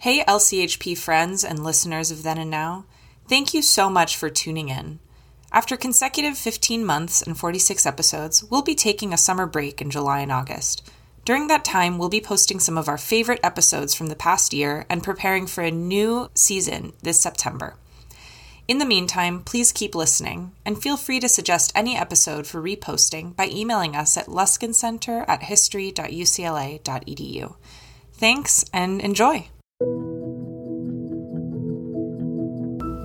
Hey, LCHP friends and listeners of Then and Now. Thank you so much for tuning in. After consecutive 15 months and 46 episodes, we'll be taking a summer break in July and August. During that time, we'll be posting some of our favorite episodes from the past year and preparing for a new season this September. In the meantime, please keep listening and feel free to suggest any episode for reposting by emailing us at luskincenter at history.ucla.edu. Thanks and enjoy!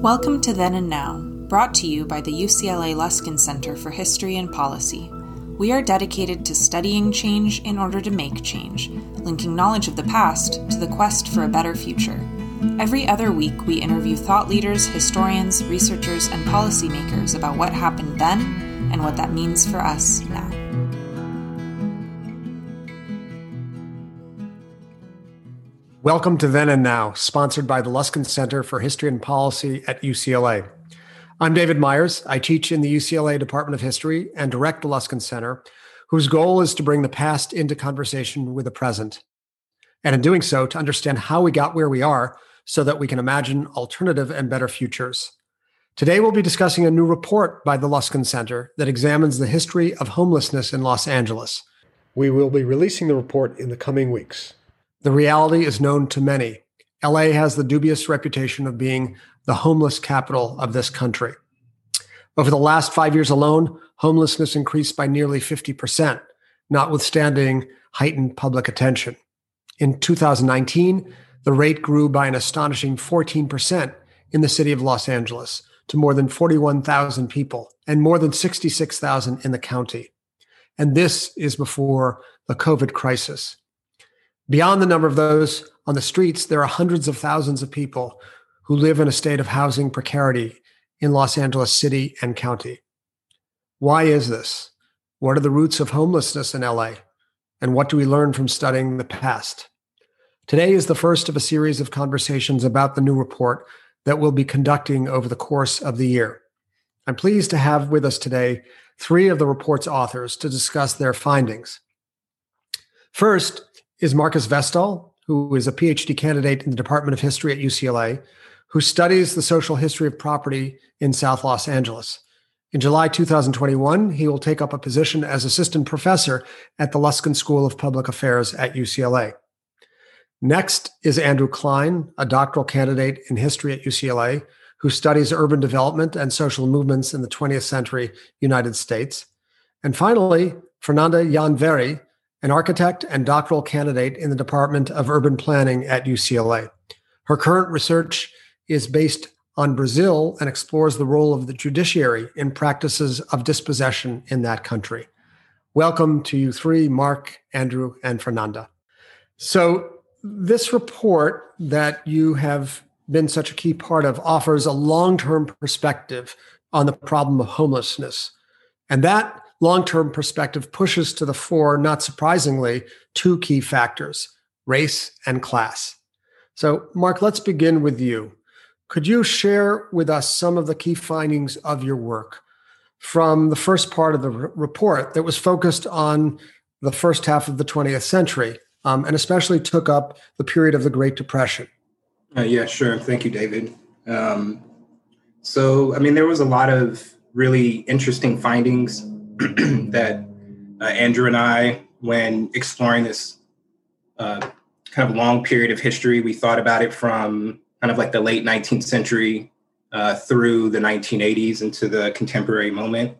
Welcome to Then and Now, brought to you by the UCLA Luskin Center for History and Policy. We are dedicated to studying change in order to make change, linking knowledge of the past to the quest for a better future. Every other week, we interview thought leaders, historians, researchers, and policymakers about what happened then and what that means for us now. Welcome to Then and Now, sponsored by the Luskin Center for History and Policy at UCLA. I'm David Myers. I teach in the UCLA Department of History and direct the Luskin Center, whose goal is to bring the past into conversation with the present. And in doing so, to understand how we got where we are so that we can imagine alternative and better futures. Today, we'll be discussing a new report by the Luskin Center that examines the history of homelessness in Los Angeles. We will be releasing the report in the coming weeks. The reality is known to many. LA has the dubious reputation of being the homeless capital of this country. Over the last five years alone, homelessness increased by nearly 50%, notwithstanding heightened public attention. In 2019, the rate grew by an astonishing 14% in the city of Los Angeles to more than 41,000 people and more than 66,000 in the county. And this is before the COVID crisis. Beyond the number of those on the streets, there are hundreds of thousands of people who live in a state of housing precarity in Los Angeles City and County. Why is this? What are the roots of homelessness in LA? And what do we learn from studying the past? Today is the first of a series of conversations about the new report that we'll be conducting over the course of the year. I'm pleased to have with us today three of the report's authors to discuss their findings. First is Marques Vestal, who is a PhD candidate in the Department of History at UCLA, who studies the social history of property in South Los Angeles. In July 2021, he will take up a position as assistant professor at the Luskin School of Public Affairs at UCLA. Next is Andrew Klein, a doctoral candidate in history at UCLA, who studies urban development and social movements in the 20th century United States. And finally, Fernanda Jahn-Verri, an architect and doctoral candidate in the Department of Urban Planning at UCLA. Her current research is based on Brazil and explores the role of the judiciary in practices of dispossession in that country. Welcome to you three, Mark, Andrew, and Fernanda. So, this report that you have been such a key part of offers a long term perspective on the problem of homelessness. And that long term perspective pushes to the fore, not surprisingly, two key factors race and class. So, Mark, let's begin with you. Could you share with us some of the key findings of your work from the first part of the report that was focused on the first half of the 20th century? um, and especially took up the period of the Great Depression. Uh, yeah, sure. Thank you, David. Um, so, I mean, there was a lot of really interesting findings that uh, Andrew and I, when exploring this uh, kind of long period of history, we thought about it from kind of like the late 19th century uh, through the 1980s into the contemporary moment.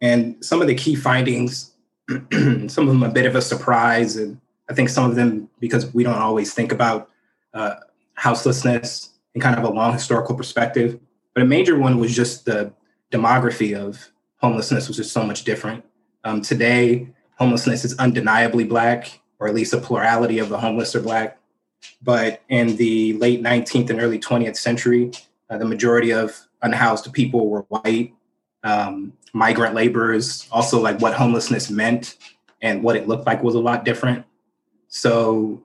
And some of the key findings, some of them a bit of a surprise and I think some of them, because we don't always think about uh, houselessness in kind of a long historical perspective, but a major one was just the demography of homelessness, was just so much different. Um, today, homelessness is undeniably Black, or at least a plurality of the homeless are Black. But in the late 19th and early 20th century, uh, the majority of unhoused people were white, um, migrant laborers. Also, like what homelessness meant and what it looked like was a lot different. So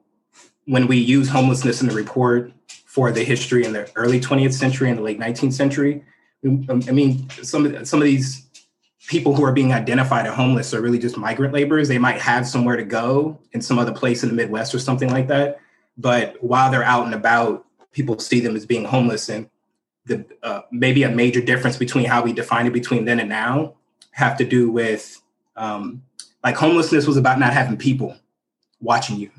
when we use homelessness in the report for the history in the early 20th century and the late 19th century, I mean, some some of these people who are being identified as homeless are really just migrant laborers. They might have somewhere to go in some other place in the Midwest or something like that. but while they're out and about, people see them as being homeless. And the uh, maybe a major difference between how we define it between then and now have to do with um, like homelessness was about not having people watching you,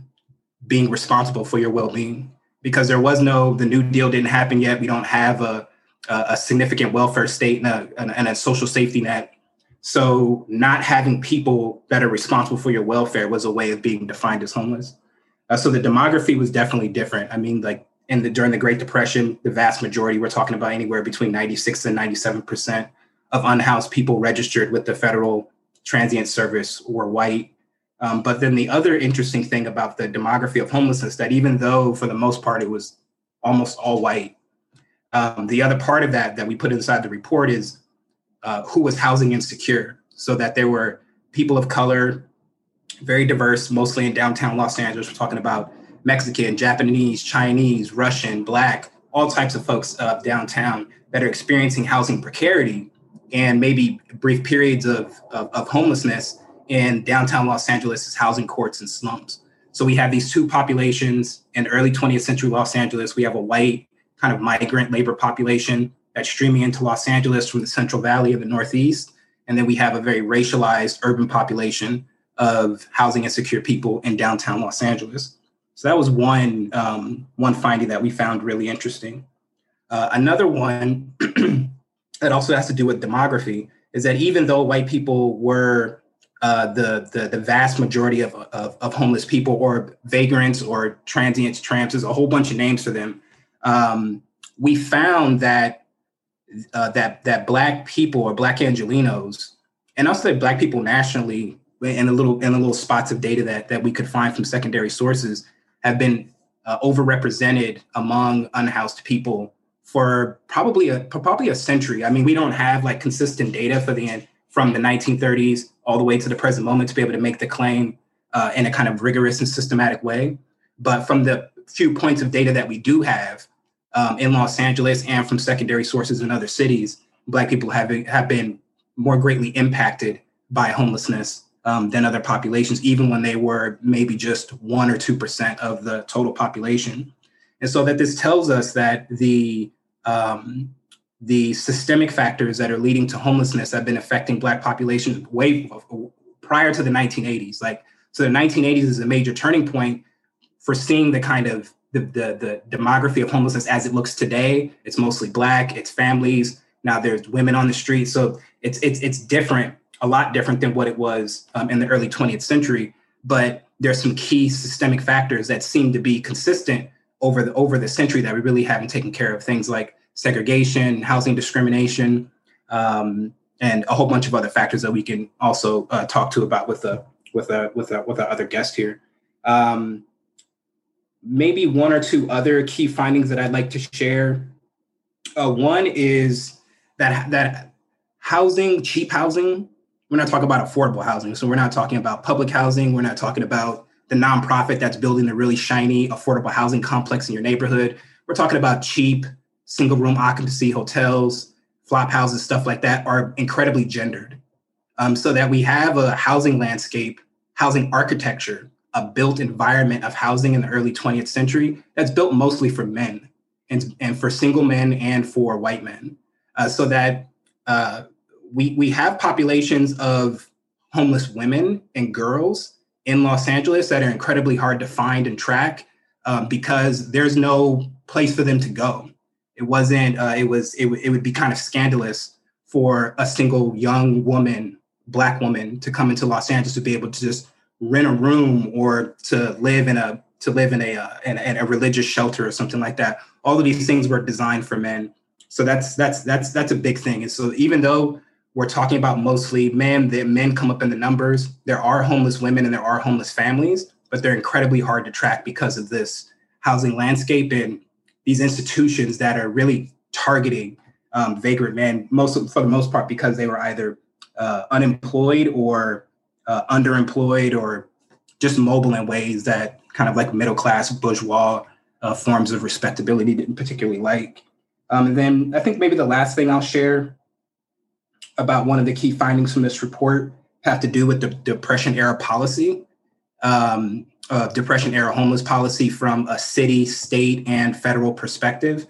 being responsible for your well-being because there was no the New Deal didn't happen yet. We don't have a a, significant welfare state and a, and a social safety net. So not having people that are responsible for your welfare was a way of being defined as homeless. Uh, so the demography was definitely different. I mean, like in the during the Great Depression, the vast majority we're talking about anywhere between 96 and 97 percent of unhoused people registered with the Federal Transient Service were white. Um, but then the other interesting thing about the demography of homelessness that even though for the most part it was almost all white, um, the other part of that that we put inside the report is uh, who was housing insecure, so that there were people of color, very diverse, mostly in downtown Los Angeles. We're talking about Mexican, Japanese, Chinese, Russian, Black, all types of folks uh, downtown that are experiencing housing precarity and maybe brief periods of, of, of homelessness in downtown Los Angeles' housing courts and slums. So we have these two populations in early 20th century Los Angeles. We have a white kind of migrant labor population that's streaming into Los Angeles from the Central Valley of the Northeast. And then we have a very racialized urban population of housing insecure people in downtown Los Angeles. So that was one um, one finding that we found really interesting. Uh, another one that also has to do with demography is that even though white people were uh, the, the, the vast majority of, of, of homeless people or vagrants or transients, tramps, there's a whole bunch of names for them um, we found that uh, that that black people or black Angelenos, and I'll say black people nationally, in a little in a little spots of data that that we could find from secondary sources, have been uh, overrepresented among unhoused people for probably a probably a century. I mean, we don't have like consistent data for the from the 1930s all the way to the present moment to be able to make the claim uh, in a kind of rigorous and systematic way. But from the few points of data that we do have, um, in Los Angeles and from secondary sources in other cities, Black people have been, have been more greatly impacted by homelessness um, than other populations, even when they were maybe just one or two percent of the total population. And so that this tells us that the um, the systemic factors that are leading to homelessness have been affecting Black populations way prior to the 1980s. Like so, the 1980s is a major turning point for seeing the kind of the, the, the demography of homelessness as it looks today. It's mostly black, it's families. Now there's women on the street. So it's it's it's different, a lot different than what it was um, in the early 20th century. But there's some key systemic factors that seem to be consistent over the over the century that we really haven't taken care of. Things like segregation, housing discrimination, um, and a whole bunch of other factors that we can also uh, talk to about with the with a with a with our other guest here. Um, maybe one or two other key findings that I'd like to share. Uh, one is that that housing, cheap housing, we're not talking about affordable housing. So we're not talking about public housing. We're not talking about the nonprofit that's building a really shiny affordable housing complex in your neighborhood. We're talking about cheap single room occupancy hotels, flop houses, stuff like that are incredibly gendered. Um, so that we have a housing landscape, housing architecture a built environment of housing in the early 20th century that's built mostly for men and, and for single men and for white men. Uh, so that uh, we, we have populations of homeless women and girls in Los Angeles that are incredibly hard to find and track um, because there's no place for them to go. It wasn't, uh, it was, it, w- it would be kind of scandalous for a single young woman, Black woman, to come into Los Angeles to be able to just rent a room or to live in a to live in a, uh, in, in a religious shelter or something like that. All of these things were designed for men. So that's that's that's that's a big thing. And so even though we're talking about mostly men, that men come up in the numbers, there are homeless women and there are homeless families, but they're incredibly hard to track because of this housing landscape and these institutions that are really targeting um, vagrant men, most for the most part because they were either uh, unemployed or uh, underemployed or just mobile in ways that kind of like middle class bourgeois uh, forms of respectability didn't particularly like. Um, and then I think maybe the last thing I'll share about one of the key findings from this report have to do with the depression era policy. um, of Depression era homeless policy from a city, state, and federal perspective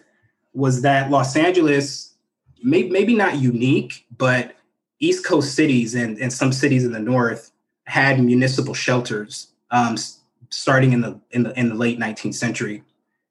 was that Los Angeles, may, maybe not unique, but East Coast cities and, and some cities in the North had municipal shelters um, starting in the, in the in the late 19th century.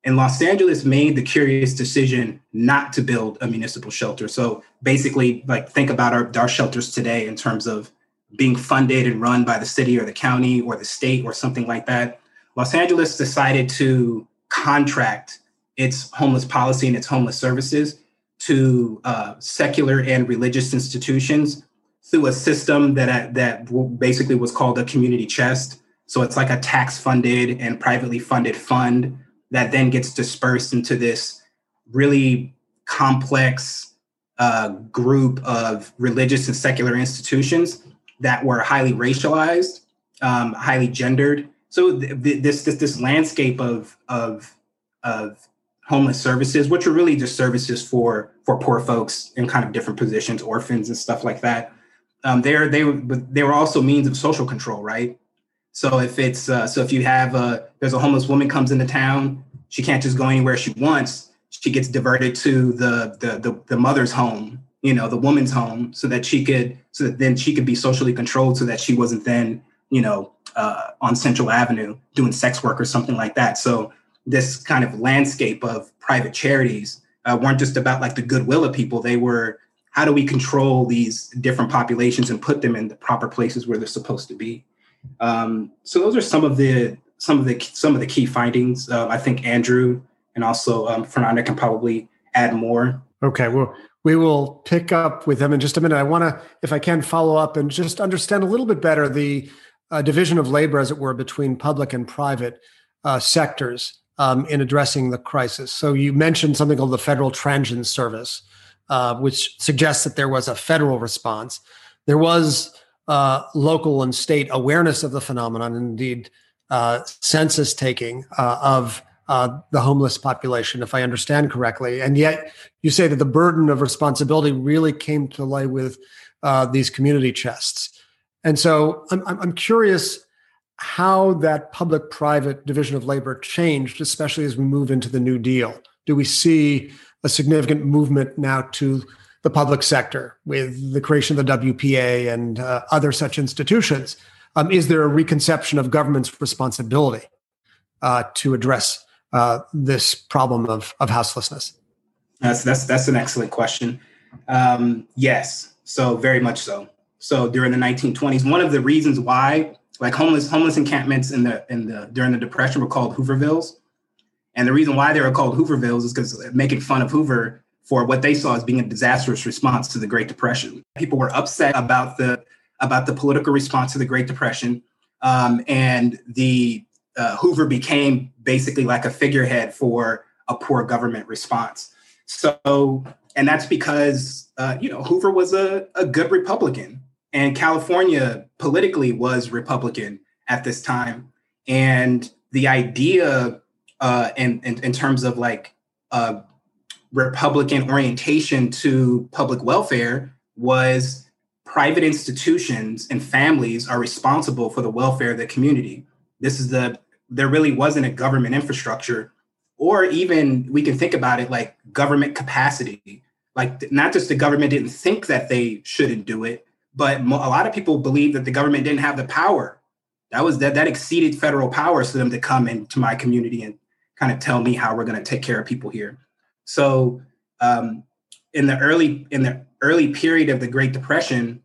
And Los Angeles made the curious decision not to build a municipal shelter. So basically, like think about our, our shelters today in terms of being funded and run by the city or the county or the state or something like that. Los Angeles decided to contract its homeless policy and its homeless services to uh, secular and religious institutions through a system that that basically was called a community chest. So it's like a tax funded and privately funded fund that then gets dispersed into this really complex uh, group of religious and secular institutions that were highly racialized, um, highly gendered. So th- th- this, this this landscape of of of homeless services, which are really just services for for poor folks in kind of different positions, orphans and stuff like that. Um, they're they but they were also means of social control, right? So if it's uh, so if you have a there's a homeless woman comes into town, she can't just go anywhere she wants. She gets diverted to the the the, the mother's home you know the woman's home so that she could so that then she could be socially controlled so that she wasn't then you know uh, on central avenue doing sex work or something like that so this kind of landscape of private charities uh, weren't just about like the goodwill of people they were how do we control these different populations and put them in the proper places where they're supposed to be um, so those are some of the some of the some of the key findings uh, i think andrew and also um, fernanda can probably add more okay well we will pick up with them in just a minute. I want to, if I can, follow up and just understand a little bit better the uh, division of labor, as it were, between public and private uh, sectors um, in addressing the crisis. So you mentioned something called the Federal Transient Service, uh, which suggests that there was a federal response. There was uh, local and state awareness of the phenomenon, indeed, uh, census taking uh, of uh, the homeless population, if I understand correctly. And yet, you say that the burden of responsibility really came to lay with these community chests. And so, I'm, I'm curious how that public-private division of labor changed, especially as we move into the New Deal. Do we see a significant movement now to the public sector with the creation of the WPA and uh, other such institutions? Um, is there a reconception of government's responsibility uh, to address uh, this problem of, of houselessness? That's, that's, that's an excellent question. Um, yes, so very much so. So during the 1920s, one of the reasons why like homeless homeless encampments in the in the during the depression were called Hoovervilles. And the reason why they were called Hoovervilles is because making fun of Hoover for what they saw as being a disastrous response to the Great Depression. People were upset about the about the political response to the Great Depression, um, and the uh, Hoover became basically like a figurehead for a poor government response. So, and that's because, uh, you know, Hoover was a, a good Republican and California politically was Republican at this time. And the idea uh, in, in, in terms of like uh, Republican orientation to public welfare was private institutions and families are responsible for the welfare of the community. This is the there really wasn't a government infrastructure or even we can think about it like government capacity like not just the government didn't think that they shouldn't do it but a lot of people believe that the government didn't have the power that was that that exceeded federal powers for them to come into my community and kind of tell me how we're going to take care of people here so um, in the early in the early period of the great depression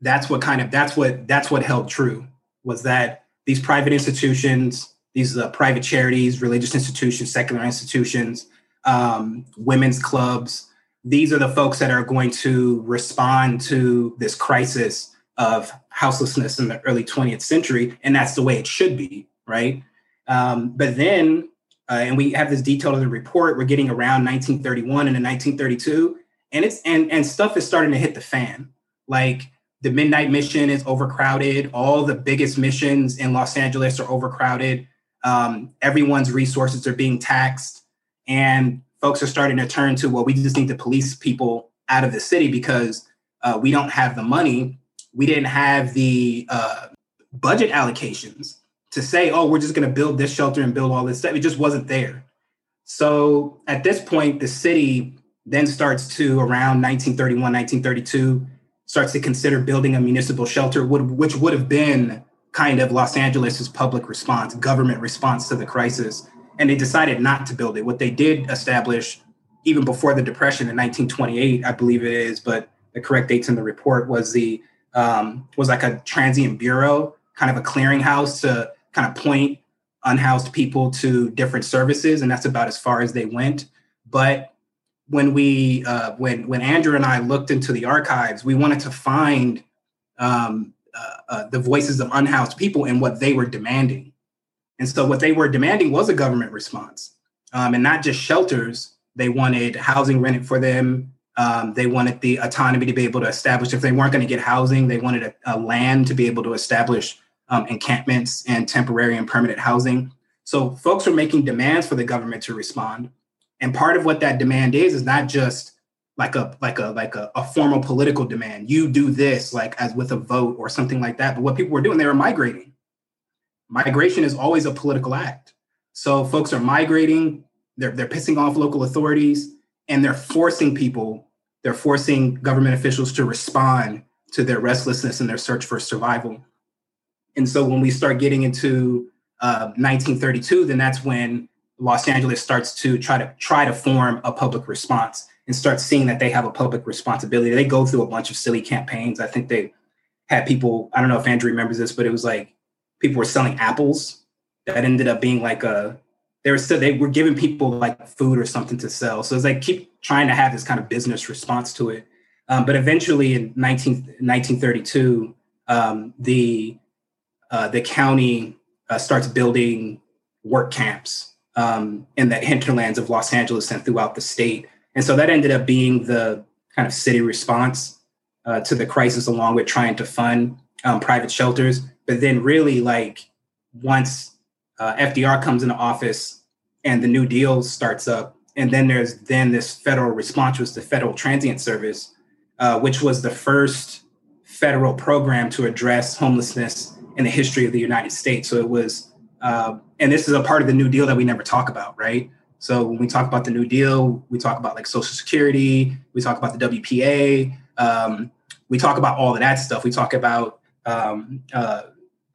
that's what kind of that's what that's what held true was that these private institutions, these uh, private charities, religious institutions, secular institutions, um, women's clubs, these are the folks that are going to respond to this crisis of houselessness in the early 20th century. And that's the way it should be, right? Um, but then, uh, and we have this detail in the report, we're getting around 1931 and 1932, and it's and and stuff is starting to hit the fan. Like the midnight mission is overcrowded. All the biggest missions in Los Angeles are overcrowded. Um, everyone's resources are being taxed, and folks are starting to turn to well, we just need to police people out of the city because uh, we don't have the money. We didn't have the uh, budget allocations to say, oh, we're just going to build this shelter and build all this stuff. It just wasn't there. So at this point, the city then starts to around 1931, 1932, starts to consider building a municipal shelter, which would have been kind of Los Angeles's public response, government response to the crisis. And they decided not to build it. What they did establish, even before the Depression in 1928, I believe it is, but the correct dates in the report was the um, was like a transient bureau, kind of a clearinghouse to kind of point unhoused people to different services, and that's about as far as they went. But when we uh, when when Andrew and I looked into the archives, we wanted to find um, uh, uh, the voices of unhoused people and what they were demanding. And so, what they were demanding was a government response, um, and not just shelters. They wanted housing rented for them. Um, they wanted the autonomy to be able to establish. If they weren't going to get housing, they wanted a, a land to be able to establish um, encampments and temporary and permanent housing. So, folks are making demands for the government to respond. And part of what that demand is is not just like a like a like a, a formal political demand. You do this like as with a vote or something like that. But what people were doing, they were migrating. Migration is always a political act. So folks are migrating, they're they're pissing off local authorities, and they're forcing people, they're forcing government officials to respond to their restlessness and their search for survival. And so when we start getting into uh, 1932, then that's when Los Angeles starts to try to try to form a public response and start seeing that they have a public responsibility. They go through a bunch of silly campaigns. I think they had people, I don't know if Andrew remembers this, but it was like people were selling apples that ended up being like a they were still they were giving people like food or something to sell. So it's like keep trying to have this kind of business response to it. Um, but eventually in 19, 1932, um, the uh, the county uh, starts building work camps um, in the hinterlands of Los Angeles and throughout the state and so that ended up being the kind of city response uh, to the crisis, along with trying to fund um, private shelters. But then, really, like once uh, FDR comes into office and the New Deal starts up, and then there's then this federal response was the Federal Transient Service, uh, which was the first federal program to address homelessness in the history of the United States. So it was, uh, and this is a part of the New Deal that we never talk about, right? So when we talk about the New Deal, we talk about like Social Security, we talk about the WPA, um, we talk about all of that stuff. We talk about um, uh,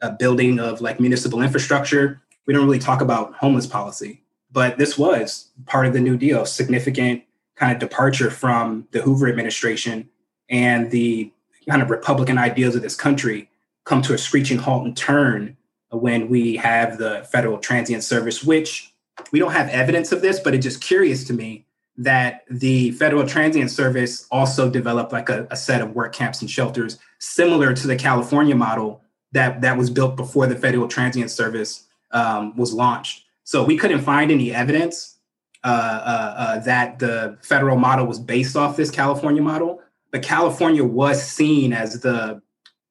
a building of like municipal infrastructure. We don't really talk about homeless policy, but this was part of the New Deal, significant kind of departure from the Hoover administration and the kind of Republican ideals of this country come to a screeching halt and turn when we have the federal transient service, which we don't have evidence of this, but it's just curious to me that the Federal Transient Service also developed like a, a, set of work camps and shelters similar to the California model that that was built before the Federal Transient Service um, was launched. So we couldn't find any evidence uh, uh, uh, that the federal model was based off this California model, but California was seen as the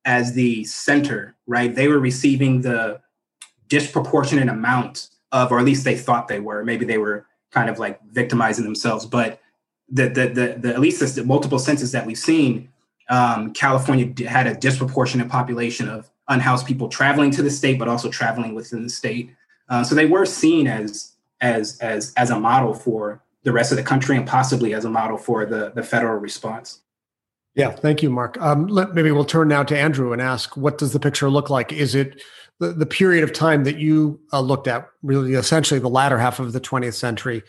as the center, right? They were receiving the disproportionate amount of, or at least they thought they were. Maybe they were kind of like victimizing themselves. But the the the, the at least the multiple census that we've seen, um, California had a disproportionate population of unhoused people traveling to the state, but also traveling within the state. Uh, so they were seen as as as as a model for the rest of the country and possibly as a model for the the federal response. Yeah, thank you, Mark. Um, let, maybe we'll turn now to Andrew and ask, what does the picture look like? Is it the, the period of time that you uh, looked at, really essentially the latter half of the 20th century,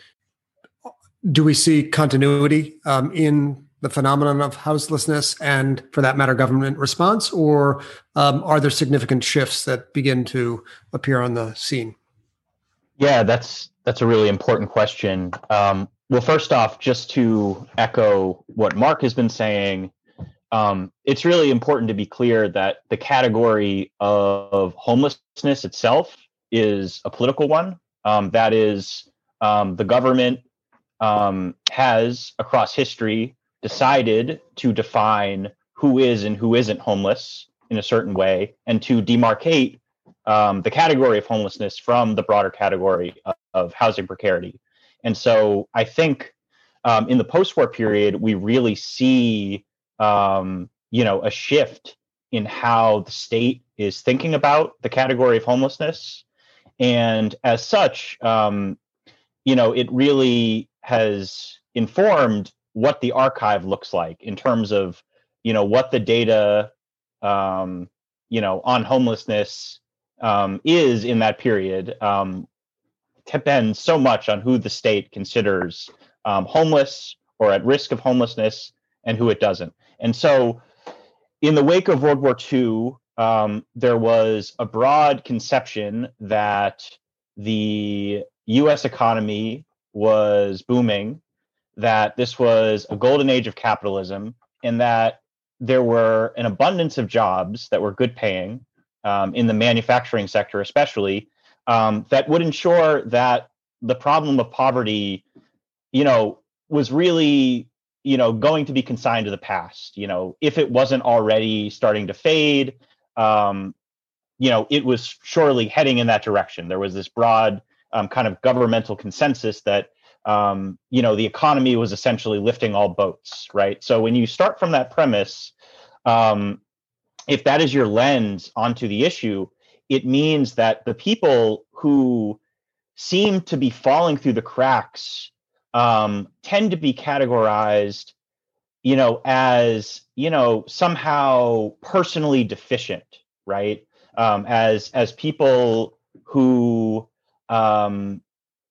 do we see continuity um, in the phenomenon of houselessness and, for that matter, government response, or um, are there significant shifts that begin to appear on the scene? Yeah, that's that's a really important question. Um, well, first off, just to echo what Mark has been saying, um, it's really important to be clear that the category of homelessness itself is a political one. Um, that is, um, the government um, has across history decided to define who is and who isn't homeless in a certain way and to demarcate um, the category of homelessness from the broader category of, of housing precarity. And so I think um, in the post war period, we really see um, you know, a shift in how the state is thinking about the category of homelessness. And as such, um, you know, it really has informed what the archive looks like in terms of, you know, what the data, um, you know, on homelessness um, is in that period um, depends so much on who the state considers um, homeless or at risk of homelessness and who it doesn't. And so, in the wake of World War II, um, there was a broad conception that the US economy was booming, that this was a golden age of capitalism, and that there were an abundance of jobs that were good paying um, in the manufacturing sector, especially, um, that would ensure that the problem of poverty, you know, was really, you know, going to be consigned to the past. You know, if it wasn't already starting to fade, um, you know, it was surely heading in that direction. There was this broad um, kind of governmental consensus that um, you know the economy was essentially lifting all boats, right? So when you start from that premise, um, if that is your lens onto the issue, it means that the people who seem to be falling through the cracks um, tend to be categorized, you know, as you know somehow personally deficient, right? Um, as as people who um,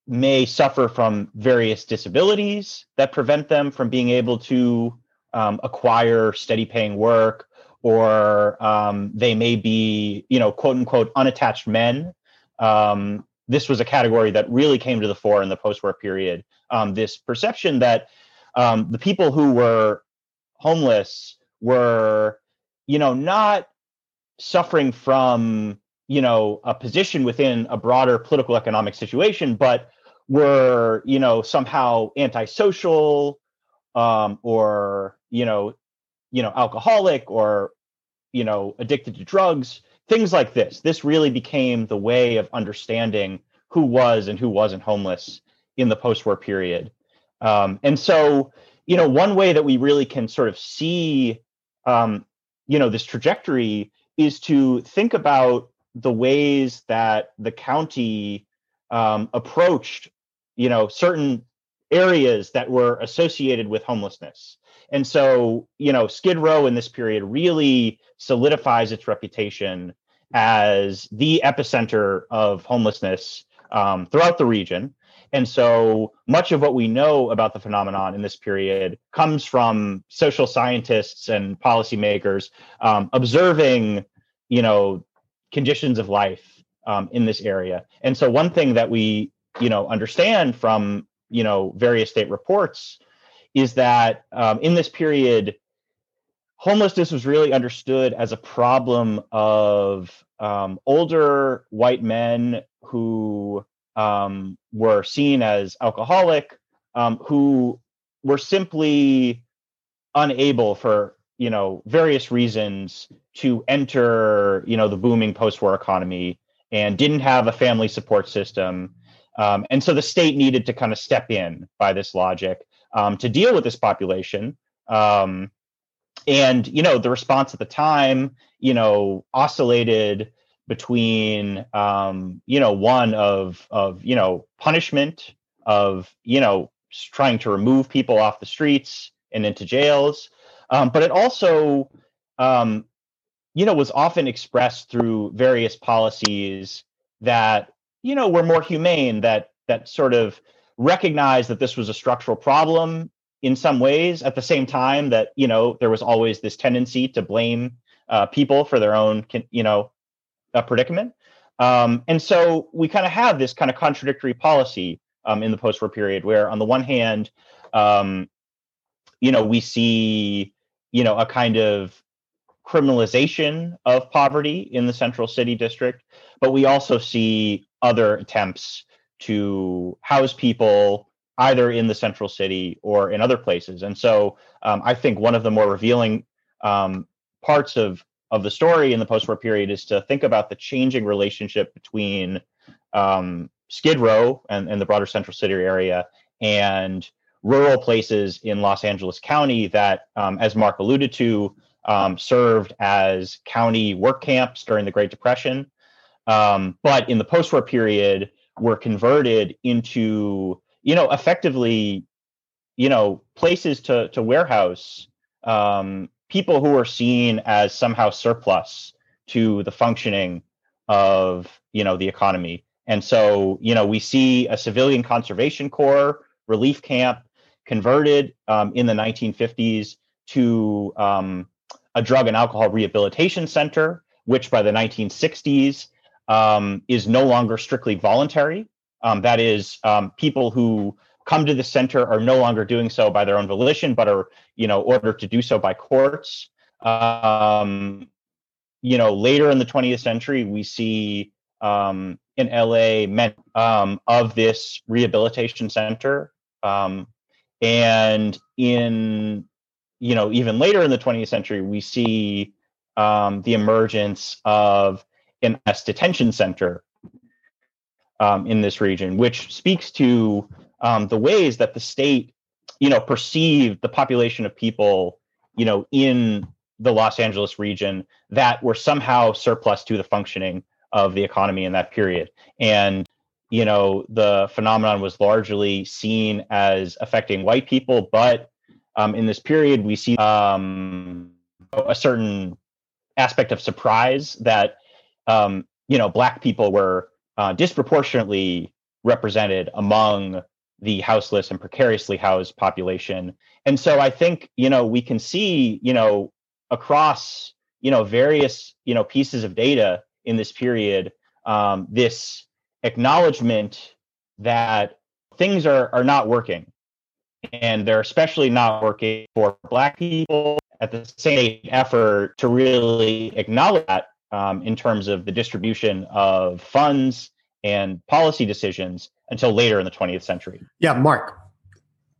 may suffer from various disabilities that prevent them from being able to um, acquire steady paying work or um, they may be, you know, quote unquote, unattached men. Um, this was a category that really came to the fore in the post-war period. Um, this perception that um, the people who were homeless were, you know, not suffering from, you know, a position within a broader political economic situation, but were, you know, somehow antisocial um, or, you know, you know alcoholic or you know addicted to drugs things like this. This really became the way of understanding who was and who wasn't homeless in the post-war period. Um, and so you know one way that we really can sort of see um, you know this trajectory is to think about the ways that the county um, approached you know certain areas that were associated with homelessness and so, you know, Skid Row in this period really solidifies its reputation as the epicenter of homelessness um, throughout the region. And so much of what we know about the phenomenon in this period comes from social scientists and policymakers um, observing, you know, conditions of life um, in this area. And so one thing that we, you know, understand from, you know, various state reports is that um, in this period, homelessness was really understood as a problem of um, older white men who um, were seen as alcoholic, um, who were simply unable for you know various reasons to enter you know the booming post-war economy and didn't have a family support system. Um, and so the state needed to kind of step in by this logic um, to deal with this population. Um, and you know, the response at the time, you know, oscillated between um, you know one of of you know punishment of you know trying to remove people off the streets and into jails, um, but it also um, you know was often expressed through various policies that you know were more humane that that sort of recognize that this was a structural problem in some ways at the same time that you know there was always this tendency to blame uh, people for their own you know uh, predicament. Um, and so we kind of have this kind of contradictory policy um, in the post-war period where on the one hand um, you know we see you know a kind of criminalization of poverty in the central city district but we also see other attempts to house people either in the central city or in other places. And so um, I think one of the more revealing um, parts of of the story in the post-war period is to think about the changing relationship between um, Skid Row and, and the broader central city area and rural places in Los Angeles County that, um, as Mark alluded to, um, served as county work camps during the Great Depression. Um, but in the post-war period, were converted into, you know, effectively, you know, places to to warehouse um, people who are seen as somehow surplus to the functioning of, you know, the economy. And so, you know, we see a civilian conservation corps relief camp converted um, in the 1950s to um, a drug and alcohol rehabilitation center, which by the 1960s um, is no longer strictly voluntary. Um, that is, um, people who come to the center are no longer doing so by their own volition, but are, you know, ordered to do so by courts. Um, you know, later in the 20th century, we see um, in LA meant um, of this rehabilitation center. And in, you know, even later in the 20th century, we see the emergence of an S detention center um, in this region, which speaks to um, the ways that the state, you know, perceived the population of people, you know, in the Los Angeles region that were somehow surplus to the functioning of the economy in that period. And, you know, the phenomenon was largely seen as affecting white people, but um, in this period, we see um, a certain aspect of surprise that, um, you know, black people were uh, disproportionately represented among the houseless and precariously housed population. And so I think, you know, we can see, you know, across, you know, various, you know, pieces of data in this period um, this acknowledgement that things are are not working and they're especially not working for black people at the same effort to really acknowledge that um, in terms of the distribution of funds and policy decisions until later in the 20th century yeah mark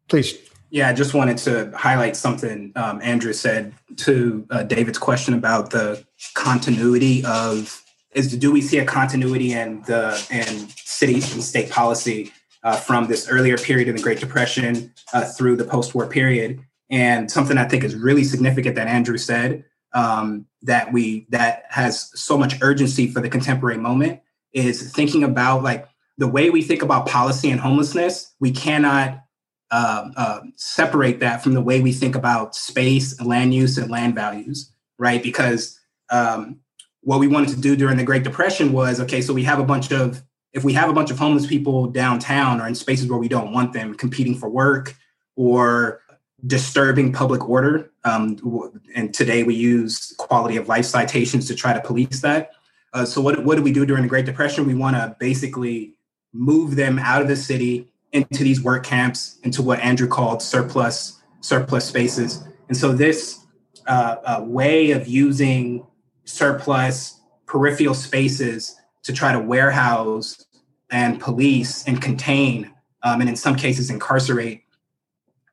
please yeah, I just wanted to highlight something um, Andrew said to uh, David's question about the continuity of is do we see a continuity in the in city and state policy uh, from this earlier period in the Great Depression uh, through the post-war period? And something I think is really significant that Andrew said um, that we that has so much urgency for the contemporary moment is thinking about like the way we think about policy and homelessness. We cannot uh, uh, separate that from the way we think about space, land use, and land values, right? Because um, what we wanted to do during the Great Depression was okay, so we have a bunch of if we have a bunch of homeless people downtown or in spaces where we don't want them competing for work or disturbing public order. Um, and today we use quality of life citations to try to police that. Uh, so what, what do we do during the Great Depression? We want to basically move them out of the city into these work camps, into what Andrew called surplus surplus spaces. And so this uh, uh, way of using surplus peripheral spaces to try to warehouse and police and contain, um, and in some cases incarcerate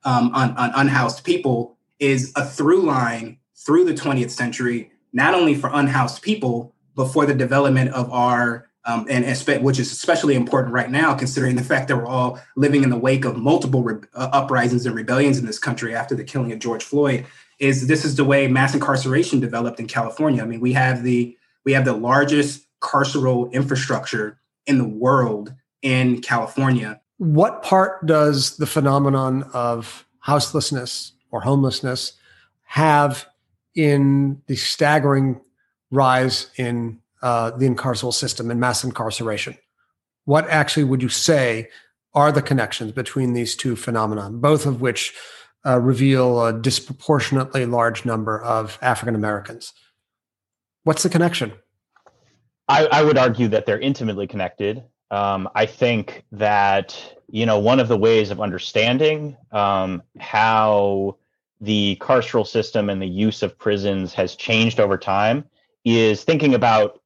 um, on, on unhoused people is a through line through the 20th century, not only for unhoused people, but for the development of our um, and which is especially important right now, considering the fact that we're all living in the wake of multiple re- uh, uprisings and rebellions in this country after the killing of George Floyd is this is the way mass incarceration developed in California. I mean, we have the we have the largest carceral infrastructure in the world in California. What part does the phenomenon of houselessness or homelessness have in the staggering rise in uh, the incarceral system and mass incarceration? What actually would you say are the connections between these two phenomena, both of which uh, reveal a disproportionately large number of African Americans. What's the connection? I, I, would argue that they're intimately connected. Um, I think that you know one of the ways of understanding um, how the carceral system and the use of prisons has changed over time is thinking about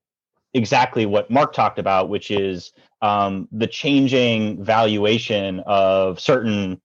exactly what Mark talked about, which is um, the changing valuation of certain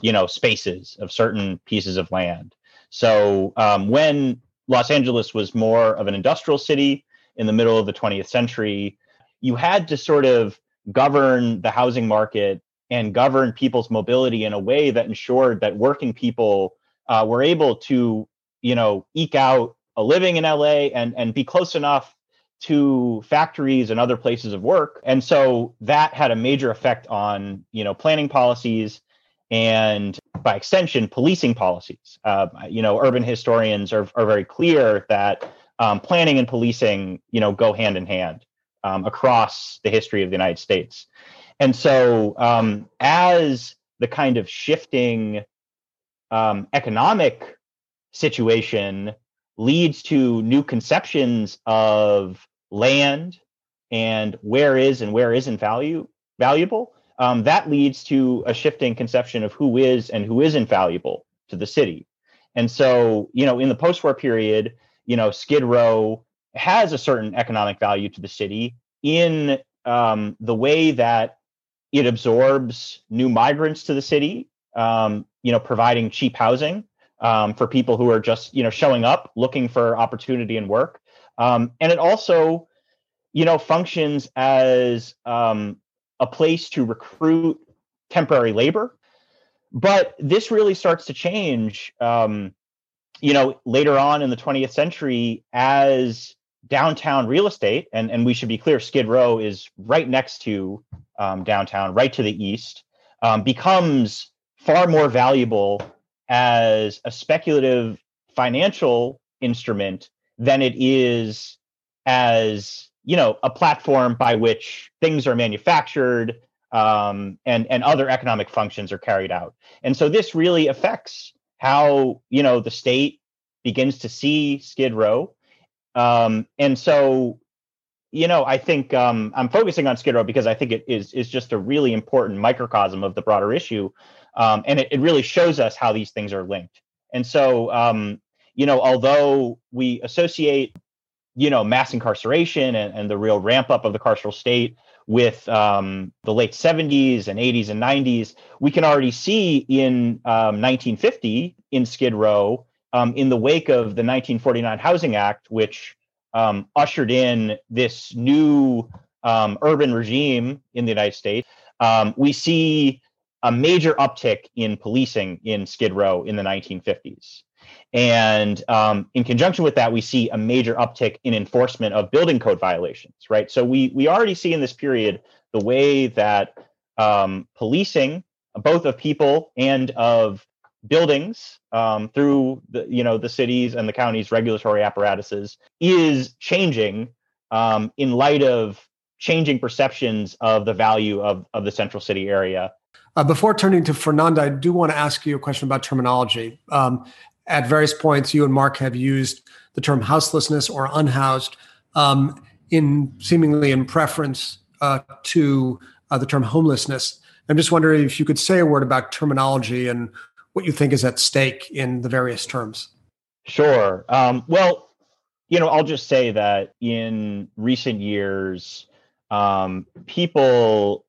you know spaces of certain pieces of land. So um, when los angeles was more of an industrial city in the middle of the 20th century you had to sort of govern the housing market and govern people's mobility in a way that ensured that working people uh, were able to you know, eke out a living in LA and and be close enough to factories and other places of work. And so that had a major effect on, you know, planning policies and by extension, policing policies. Uh, you know, urban historians are, are very clear that um, planning and policing, you know, go hand in hand um, across the history of the United States. And so, um, as the kind of shifting um, economic situation leads to new conceptions of land and where is and where isn't value valuable, um, that leads to a shifting conception of who is and who isn't valuable to the city. And so, you know, in the post-war period, you know, Skid Row has a certain economic value to the city in um, the way that it absorbs new migrants to the city, um, you know, providing cheap housing um, for people who are just, you know, showing up looking for opportunity and work. Um, and it also, you know, functions as um, a place to recruit temporary labor. But this really starts to change, um, you know, later on in the 20th century as downtown real estate, and, and we should be clear, Skid Row is right next to um, downtown, right to the east, um, becomes far more valuable as a speculative financial instrument than it is as you know a platform by which things are manufactured um, and and other economic functions are carried out. And so this really affects how you know the state begins to see skid row um, and so you know i think um, i'm focusing on skid row because i think it is is just a really important microcosm of the broader issue um, and it, it really shows us how these things are linked. And so um, you know although we associate you know mass incarceration and, and the real ramp up of the carceral state with um, the late 70s and 80s and 90s we can already see in um, 1950 in skid row um, in the wake of the 1949 housing act which um, ushered in this new um, urban regime in the united states um, we see a major uptick in policing in skid row in the 1950s and um, in conjunction with that, we see a major uptick in enforcement of building code violations, right? So we we already see in this period the way that um, policing, both of people and of buildings um, through the you know the cities and the counties regulatory apparatuses is changing um, in light of changing perceptions of the value of, of the central city area uh, before turning to Fernanda, I do want to ask you a question about terminology. Um, at various points, you and Mark have used the term houselessness or unhoused um, in seemingly in preference uh, to uh, the term homelessness. I'm just wondering if you could say a word about terminology and what you think is at stake in the various terms. Sure. Um, well, you know, I'll just say that in recent years, um, people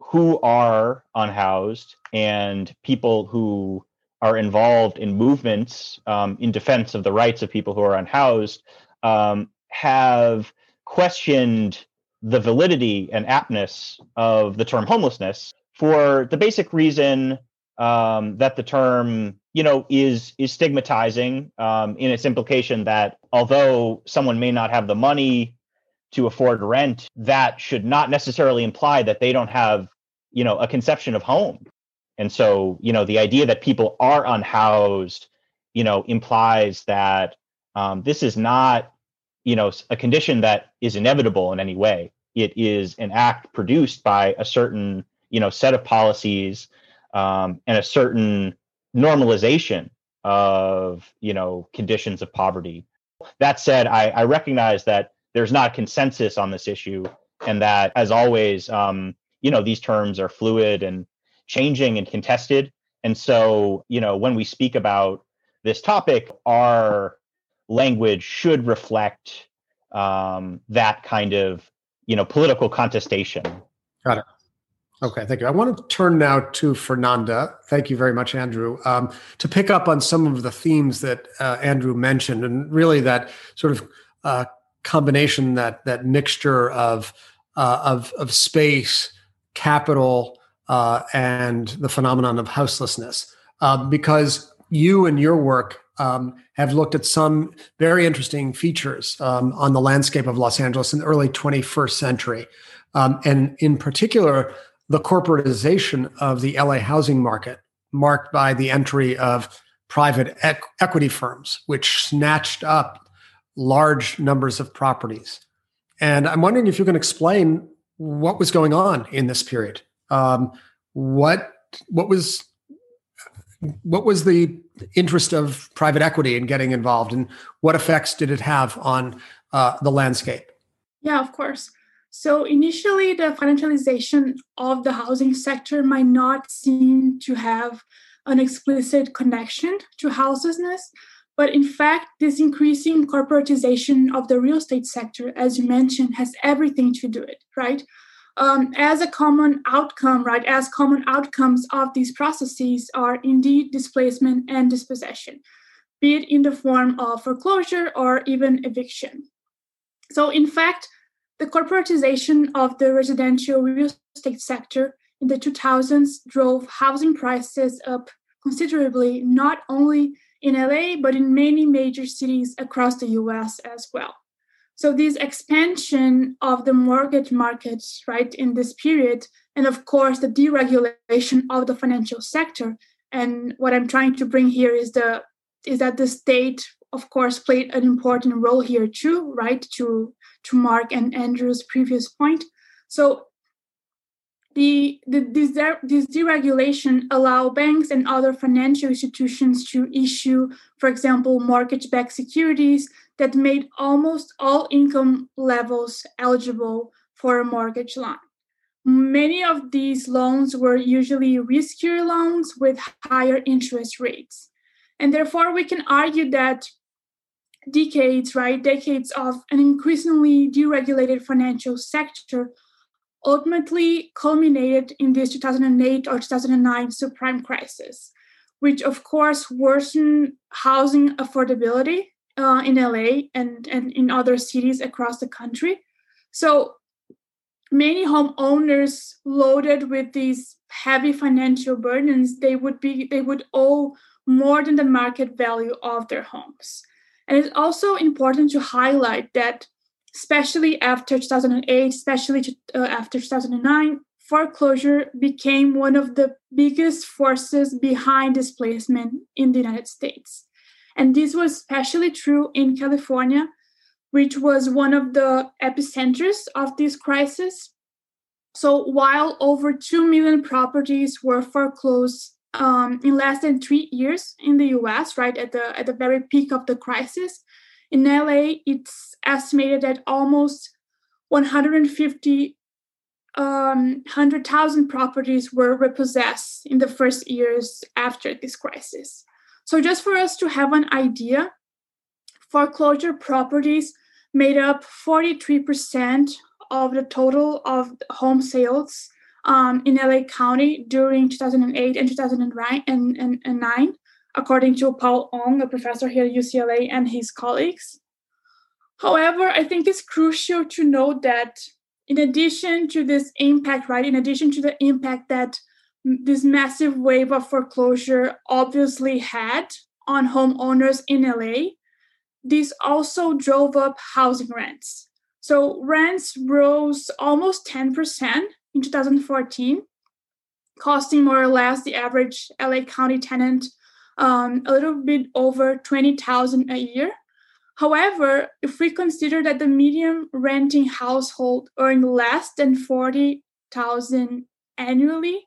who are unhoused and people who are involved in movements um, in defense of the rights of people who are unhoused um, have questioned the validity and aptness of the term homelessness for the basic reason um, that the term you know is is stigmatizing um, in its implication that although someone may not have the money to afford rent that should not necessarily imply that they don't have you know a conception of home and so, you know, the idea that people are unhoused, you know, implies that um, this is not, you know, a condition that is inevitable in any way. It is an act produced by a certain, you know, set of policies um, and a certain normalization of, you know, conditions of poverty. That said, I, I recognize that there's not consensus on this issue, and that, as always, um, you know, these terms are fluid and changing and contested. And so, you know, when we speak about this topic, our language should reflect um, that kind of, you know, political contestation. Got it. Okay, thank you. I want to turn now to Fernanda. Thank you very much, Andrew. Um, to pick up on some of the themes that uh, Andrew mentioned, and really that sort of uh, combination, that that mixture of uh, of of space, capital, uh, and the phenomenon of houselessness, uh, because you and your work um, have looked at some very interesting features um, on the landscape of Los Angeles in the early 21st century. Um, and in particular, the corporatization of the LA housing market, marked by the entry of private equ- equity firms, which snatched up large numbers of properties. And I'm wondering if you can explain what was going on in this period. Um, what what was what was the interest of private equity in getting involved, and what effects did it have on uh, the landscape? Yeah, of course. So initially, the financialization of the housing sector might not seem to have an explicit connection to houselessness, but in fact, this increasing corporatization of the real estate sector, as you mentioned, has everything to do it, right? Um, as a common outcome, right, as common outcomes of these processes are indeed displacement and dispossession, be it in the form of foreclosure or even eviction. So, in fact, the corporatization of the residential real estate sector in the 2000s drove housing prices up considerably, not only in LA, but in many major cities across the US as well. So, this expansion of the mortgage markets, right, in this period, and of course, the deregulation of the financial sector. And what I'm trying to bring here is the is that the state, of course, played an important role here too, right, to to Mark and Andrew's previous point. So the, the this, this deregulation allow banks and other financial institutions to issue, for example, mortgage-backed securities that made almost all income levels eligible for a mortgage loan. Many of these loans were usually riskier loans with higher interest rates. And therefore, we can argue that decades, right, decades of an increasingly deregulated financial sector ultimately culminated in this 2008 or 2009 subprime crisis, which of course worsened housing affordability uh, in LA and, and in other cities across the country. So many homeowners loaded with these heavy financial burdens, they would be they would owe more than the market value of their homes. And it's also important to highlight that, especially after 2008, especially to, uh, after 2009, foreclosure became one of the biggest forces behind displacement in the United States. And this was especially true in California, which was one of the epicenters of this crisis. So while over 2 million properties were foreclosed um, in less than three years in the US, right at the at the very peak of the crisis. In LA, it's estimated that almost 150 um, 100,000 properties were repossessed in the first years after this crisis. So, just for us to have an idea, foreclosure properties made up 43% of the total of home sales um, in LA County during 2008 and 2009, according to Paul Ong, a professor here at UCLA, and his colleagues. However, I think it's crucial to note that in addition to this impact, right, in addition to the impact that this massive wave of foreclosure obviously had on homeowners in LA, this also drove up housing rents. So rents rose almost 10% in 2014, costing more or less the average LA County tenant um, a little bit over 20,000 a year. However, if we consider that the median renting household earned less than 40,000 annually,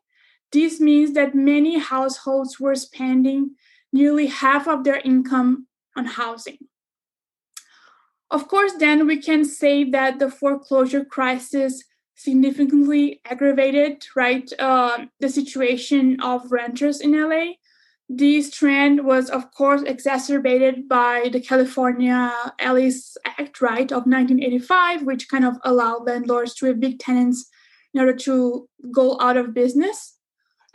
this means that many households were spending nearly half of their income on housing. Of course, then we can say that the foreclosure crisis significantly aggravated, right, uh, the situation of renters in LA. This trend was, of course, exacerbated by the California Ellis Act, right, of 1985, which kind of allowed landlords to evict tenants in order to go out of business.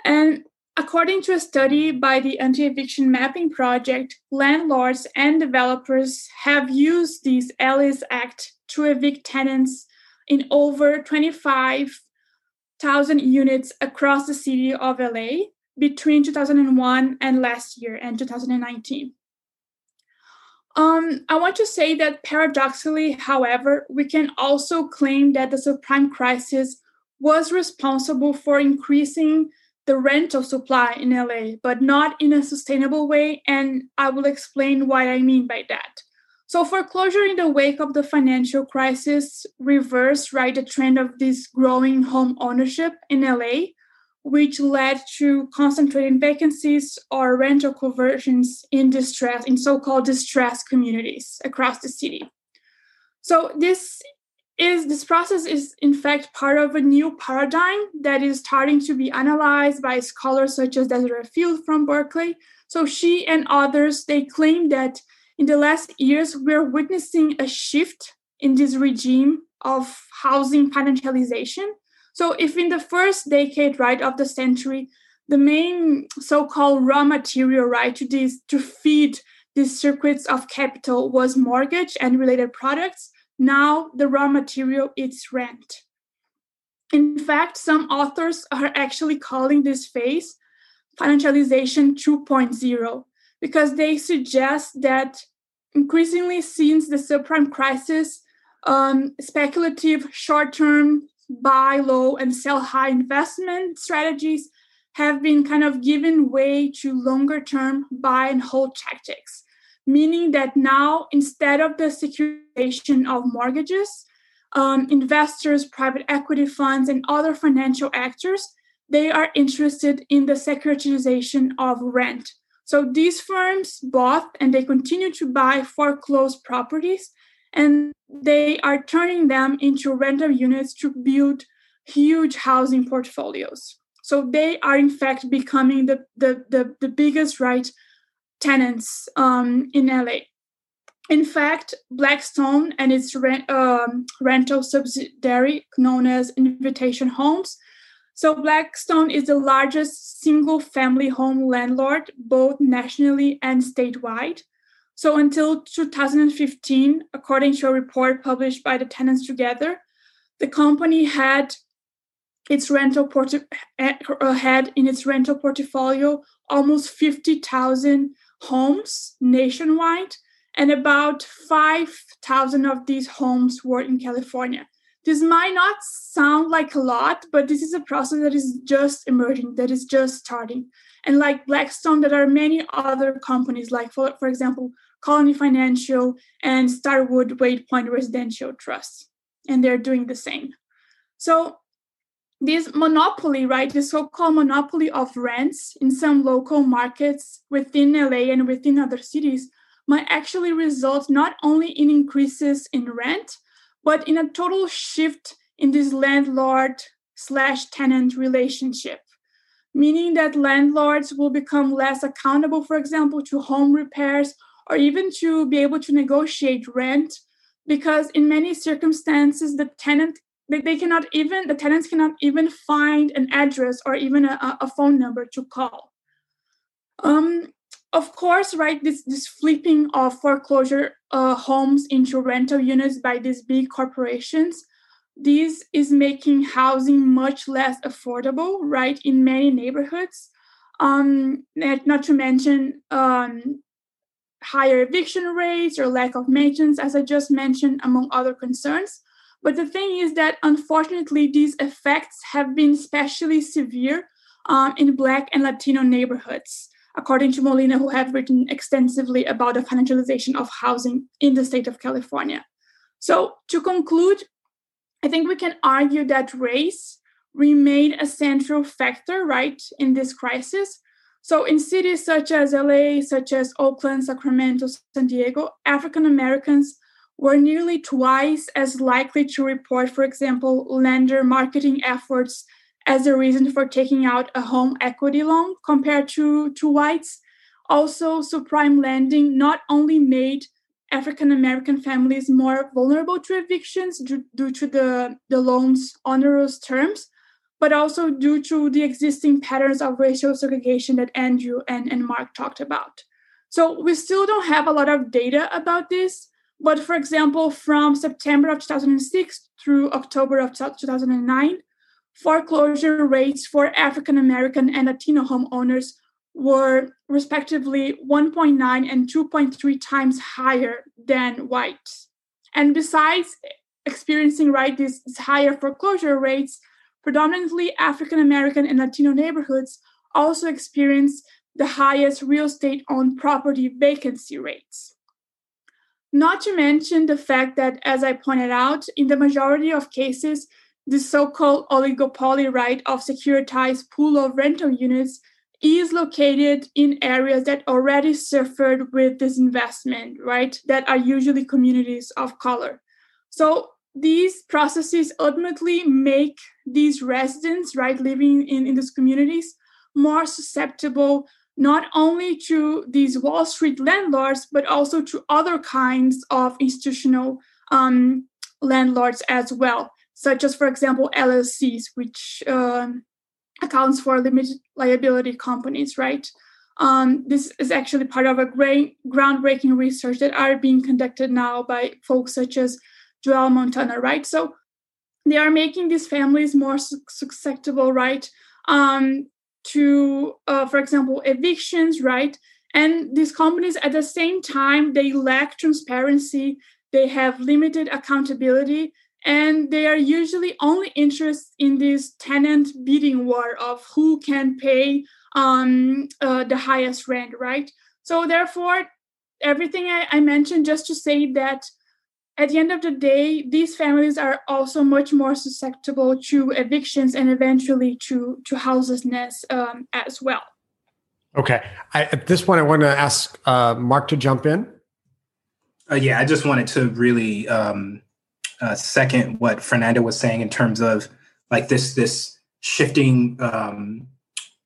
And according to a study by the Anti Eviction Mapping Project, landlords and developers have used this Ellis Act to evict tenants in over 25,000 units across the city of LA between 2001 and last year and 2019. Um, I want to say that paradoxically, however, we can also claim that the subprime crisis was responsible for increasing the rental supply in LA, but not in a sustainable way. And I will explain what I mean by that. So, foreclosure in the wake of the financial crisis reversed right the trend of this growing home ownership in LA, which led to concentrating vacancies or rental conversions in distress in so-called distressed communities across the city. So this is this process is in fact part of a new paradigm that is starting to be analyzed by scholars such as Desiree Field from Berkeley. So she and others they claim that in the last years we're witnessing a shift in this regime of housing financialization. So if in the first decade right of the century the main so-called raw material right to this to feed these circuits of capital was mortgage and related products now the raw material is rent. In fact, some authors are actually calling this phase financialization 2.0 because they suggest that increasingly since the subprime crisis, um, speculative short-term buy low and sell high investment strategies have been kind of given way to longer term buy and hold tactics meaning that now instead of the securitization of mortgages, um, investors, private equity funds, and other financial actors, they are interested in the securitization of rent. So these firms bought and they continue to buy foreclosed properties, and they are turning them into rental units to build huge housing portfolios. So they are in fact becoming the, the, the, the biggest right tenants um, in LA. In fact, Blackstone and its rent, um, rental subsidiary, known as Invitation Homes, so Blackstone is the largest single family home landlord, both nationally and statewide. So until 2015, according to a report published by the Tenants Together, the company had its rental porti- eh, had in its rental portfolio almost 50,000 homes nationwide, and about 5,000 of these homes were in California. This might not sound like a lot, but this is a process that is just emerging, that is just starting. And like Blackstone, there are many other companies, like, for, for example, Colony Financial and Starwood Waypoint Residential Trust, and they're doing the same. So this monopoly, right, the so-called monopoly of rents in some local markets within LA and within other cities might actually result not only in increases in rent, but in a total shift in this landlord slash tenant relationship, meaning that landlords will become less accountable, for example, to home repairs or even to be able to negotiate rent because in many circumstances the tenant they, cannot even the tenants cannot even find an address or even a, a phone number to call. Um, of course right this this flipping of foreclosure uh, homes into rental units by these big corporations this is making housing much less affordable right in many neighborhoods. Um, not to mention um, higher eviction rates or lack of maintenance as i just mentioned among other concerns. But the thing is that unfortunately, these effects have been especially severe um, in Black and Latino neighborhoods, according to Molina, who have written extensively about the financialization of housing in the state of California. So, to conclude, I think we can argue that race remained a central factor, right, in this crisis. So, in cities such as LA, such as Oakland, Sacramento, San Diego, African Americans were nearly twice as likely to report, for example, lender marketing efforts as a reason for taking out a home equity loan compared to, to whites. Also, subprime lending not only made African American families more vulnerable to evictions due, due to the, the loan's onerous terms, but also due to the existing patterns of racial segregation that Andrew and, and Mark talked about. So we still don't have a lot of data about this, but for example, from September of 2006 through October of 2009, foreclosure rates for African American and Latino homeowners were respectively 1.9 and 2.3 times higher than whites. And besides experiencing right these higher foreclosure rates, predominantly African American and Latino neighborhoods also experience the highest real estate owned property vacancy rates. Not to mention the fact that, as I pointed out, in the majority of cases, the so called oligopoly right of securitized pool of rental units is located in areas that already suffered with disinvestment, right? That are usually communities of color. So these processes ultimately make these residents, right, living in, in these communities more susceptible not only to these Wall Street landlords, but also to other kinds of institutional um, landlords as well, such as, for example, LLCs, which um, accounts for limited liability companies, right? Um, this is actually part of a great groundbreaking research that are being conducted now by folks such as Joel Montana, right? So they are making these families more susceptible, right, um, to, uh, for example, evictions, right? And these companies, at the same time, they lack transparency, they have limited accountability, and they are usually only interested in this tenant bidding war of who can pay um, uh, the highest rent, right? So, therefore, everything I, I mentioned just to say that at the end of the day, these families are also much more susceptible to evictions and eventually to to houselessness um, as well. Okay. I, at this point, I want to ask uh, Mark to jump in. Uh, yeah, I just wanted to really um, uh, second what Fernando was saying in terms of like this this shifting um,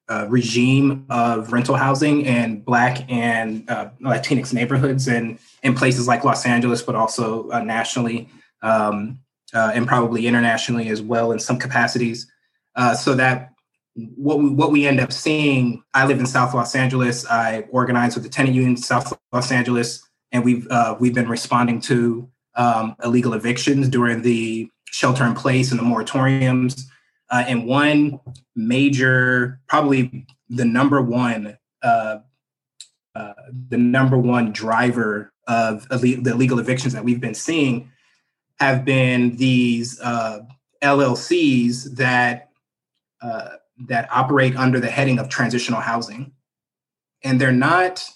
uh, regime of rental housing in Black and uh, Latinx neighborhoods and in places like Los Angeles, but also uh, nationally um, uh, and probably internationally as well in some capacities. Uh, so that what we, what we end up seeing, I live in South Los Angeles. I organize with the tenant union South Los Angeles, and we've we've been responding to um, illegal evictions during the shelter in place and the moratoriums. Uh, and one major, probably the number one, uh, uh, the number one driver of the illegal evictions that we've been seeing have been these uh, LLCs that uh, that operate under the heading of transitional housing, and they're not.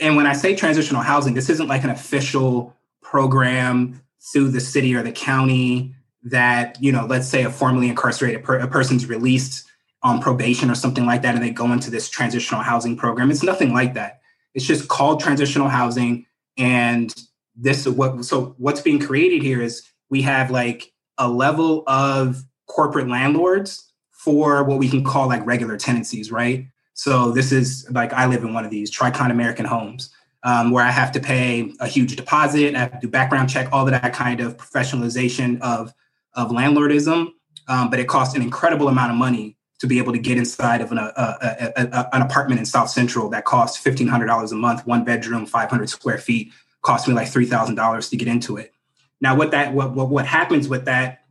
And when I say transitional housing, this isn't like an official program through the city or the county that you know let's say a formerly incarcerated per- a person's released on probation or something like that and they go into this transitional housing program it's nothing like that. It's just called transitional housing and this is what so what's being created here is we have like a level of corporate landlords for what we can call like regular tenancies right? So this is like i live in one of these tricon american homes um, where i have to pay a huge deposit i have to do background check all of that kind of professionalization of of landlordism, um, but it costs an incredible amount of money to be able to get inside of an, a, a, a, an apartment in South Central that costs $1,500 a month, one bedroom, 500 square feet, cost me like $3,000 to get into it. Now, what that what, what what happens with that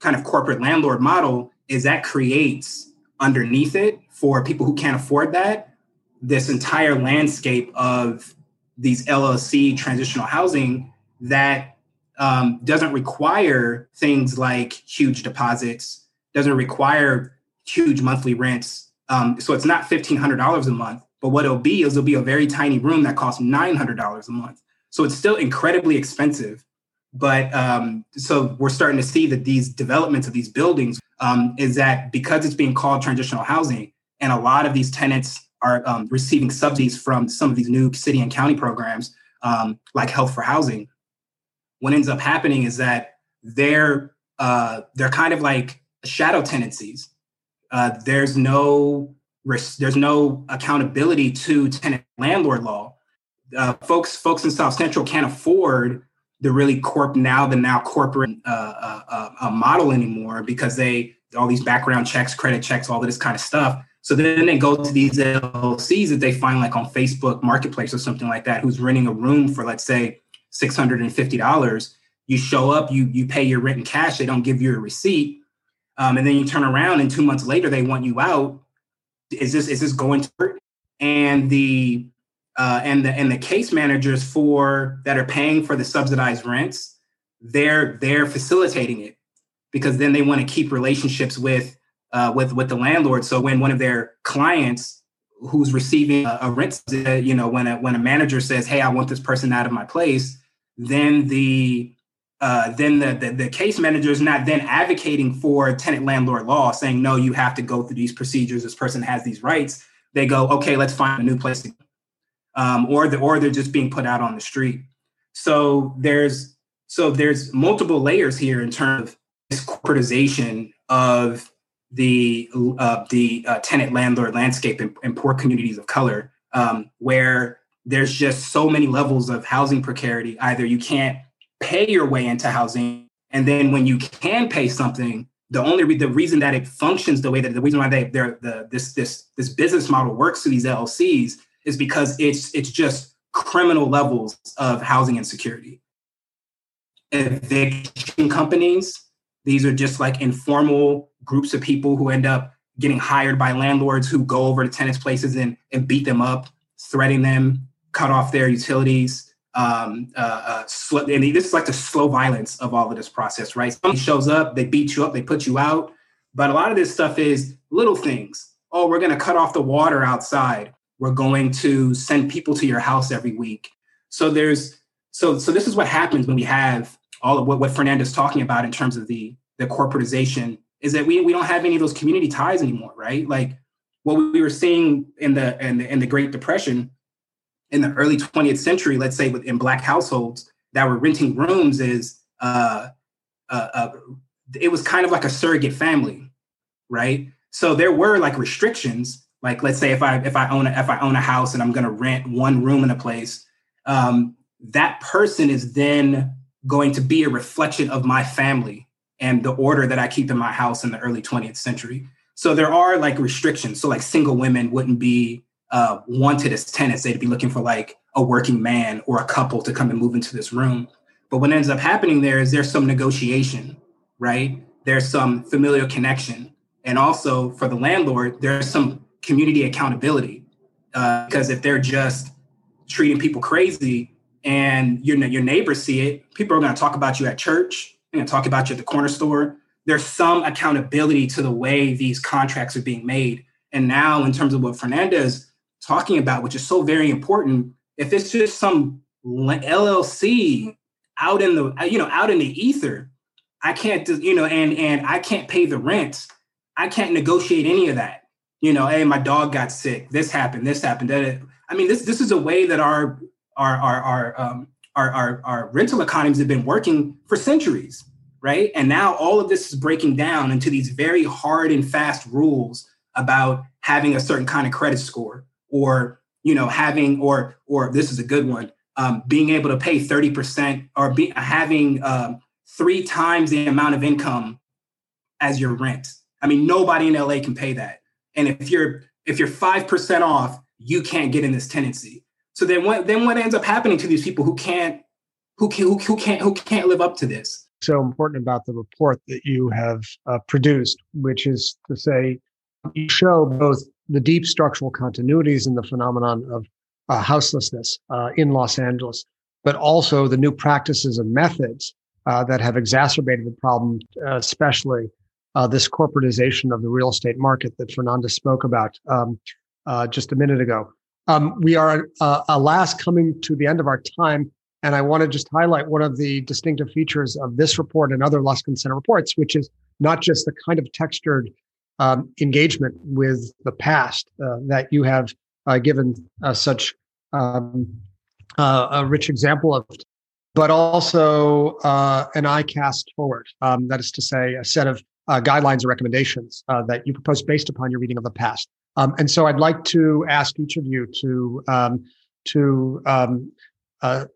kind of corporate landlord model is that creates underneath it for people who can't afford that this entire landscape of these LLC transitional housing that um, doesn't require things like huge deposits, doesn't require huge monthly rents. Um, so it's not $1,500 a month, but what it'll be is it'll be a very tiny room that costs $900 a month. So it's still incredibly expensive. But um, so we're starting to see that these developments of these buildings um, is that because it's being called transitional housing, and a lot of these tenants are um, receiving subsidies from some of these new city and county programs, um, like Health for Housing, what ends up happening is that they're uh, they're kind of like shadow tenancies. Uh, there's no there's no accountability to tenant landlord law. Uh, folks folks in South Central can't afford the really corp now the now corporate uh, uh, uh, model anymore because they all these background checks, credit checks, all of this kind of stuff. So then they go to these LLCs that they find like on Facebook Marketplace or something like that, who's renting a room for let's say $650 you show up you you pay your rent in cash they don't give you a receipt um, and then you turn around and two months later they want you out. Is this is this going to and the uh, and the and the case managers for that are paying for the subsidized rents, they're they're facilitating it because then they want to keep relationships with uh, with with the landlord. So when one of their clients who's receiving a, a rent, you know, when a when a manager says, "Hey, I want this person out of my place," then the uh, then the, the, the case manager is not then advocating for tenant landlord law, saying no, you have to go through these procedures. This person has these rights. They go, okay, let's find a new place um, or the or they're just being put out on the street. So there's so there's multiple layers here in terms of this corporatization of the uh, the uh, tenant landlord landscape in, in, poor communities of color, um, where there's just so many levels of housing precarity. Either you can't pay your way into housing, and then when you can pay something, the only re- the reason that it functions the way that the reason why they they're the this this this business model works through these LLCs is because it's it's just criminal levels of housing insecurity. Eviction companies, these are just like informal groups of people who end up getting hired by landlords who go over to tenants' places and, and beat them up, threatening them, cut off their utilities. Um, uh, uh, and this is like the slow violence of all of this process, right? Somebody shows up, they beat you up, they put you out. But a lot of this stuff is little things. Oh, we're going to cut off the water outside. We're going to send people to your house every week. So there's so so this is what happens when we have all of what, what Fernanda's talking about in terms of the the corporatization is that we we don't have any of those community ties anymore, right? Like what we were seeing in the in the, in the Great Depression in the early 20th century, let's say in black households that were renting rooms is uh, uh, uh, it was kind of like a surrogate family, right? So there were like restrictions like let's say if I if I own a, if I own a house and I'm going to rent one room in a place, um, that person is then going to be a reflection of my family and the order that I keep in my house in the early 20th century. So there are like restrictions. So like single women wouldn't be uh, wanted as tenants; they'd be looking for like a working man or a couple to come and move into this room. But what ends up happening there is there's some negotiation, right? There's some familial connection, and also for the landlord, there's some community accountability. Uh, because if they're just treating people crazy and your, your neighbors see it, people are going to talk about you at church, to talk about you at the corner store. There's some accountability to the way these contracts are being made. And now, in terms of what Fernanda's talking about, which is so very important, if it's just some LLC out in the you know out in the ether, I can't you know and and I can't pay the rent. I can't negotiate any of that you know, hey, my dog got sick. This happened. This happened. I mean, this this is a way that our our our our um, our, our, our rental economies have been working for centuries, right? And now all of this is breaking down into these very hard and fast rules about having a certain kind of credit score, or you know, having or or this is a good one, um, being able to pay thirty percent or be having um, three times the amount of income as your rent. I mean, nobody in LA can pay that. And if you're if you're five percent off, you can't get in this tenancy. So then what then what ends up happening to these people who can't who can who, who can't who can't live up to this? So important about the report that you have uh, produced, which is to say, you show both the deep structural continuities in the phenomenon of uh, houselessness uh, in Los Angeles, but also the new practices and methods uh, that have exacerbated the problem, uh, especially uh, this corporatization of the real estate market that Fernanda spoke about um, uh, just a minute ago. Um, we are, uh, alas, coming to the end of our time. And I want to just highlight one of the distinctive features of this report and other Luskin Center reports, which is not just the kind of textured um, engagement with the past uh, that you have uh, given uh, such um, a rich example of, but also an eye cast forward. Um, that is to say, a set of uh, guidelines or recommendations uh, that you propose based upon your reading of the past. Um, and so I'd like to ask each of you to um, to um, uh,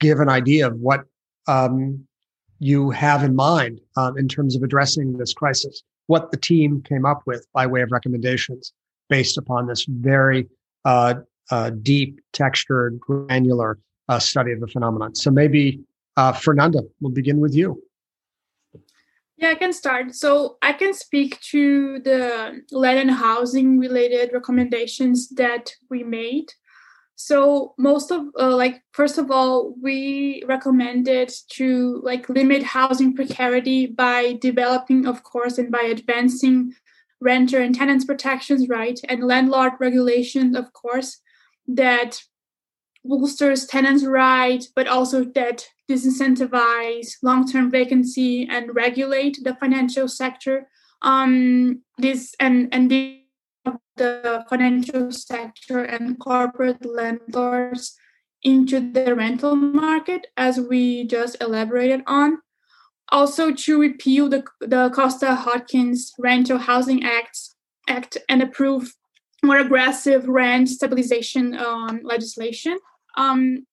give an idea of what um, you have in mind um, in terms of addressing this crisis, what the team came up with by way of recommendations based upon this very uh, uh, deep, textured, granular uh, study of the phenomenon. So maybe Fernanda, we'll begin with you. Yeah, I can start. So I can speak to the land and housing related recommendations that we made. So most of uh, like first of all, we recommended to like limit housing precarity by developing, of course, and by advancing renter and tenants protections, right, and landlord regulations, of course, that bolsters tenants' rights, but also that disincentivize long-term vacancy and regulate the financial sector. Um, this and and the, financial sector and corporate landlords into the rental market, as we just elaborated on. Also, to repeal the, the Costa Hawkins Rental Housing Act, Act and approve more aggressive rent stabilization um, legislation um,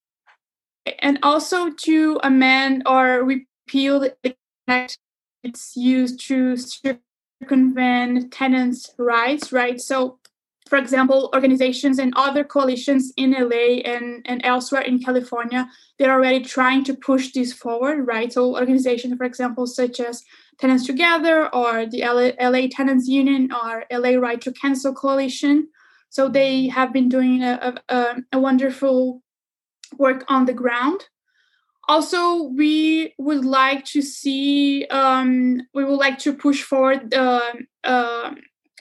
and also to amend or repeal the act it's used to circumvent tenants' rights, right? So, for example, organizations and other coalitions in LA and, and elsewhere in California, they're already trying to push this forward, right? So, organizations, for example, such as Tenants Together or the LA, LA Tenants Union or LA Right to Cancel Coalition. So, they have been doing a, a, a wonderful work on the ground. Also, we would like to see, um, we would like to push forward the uh,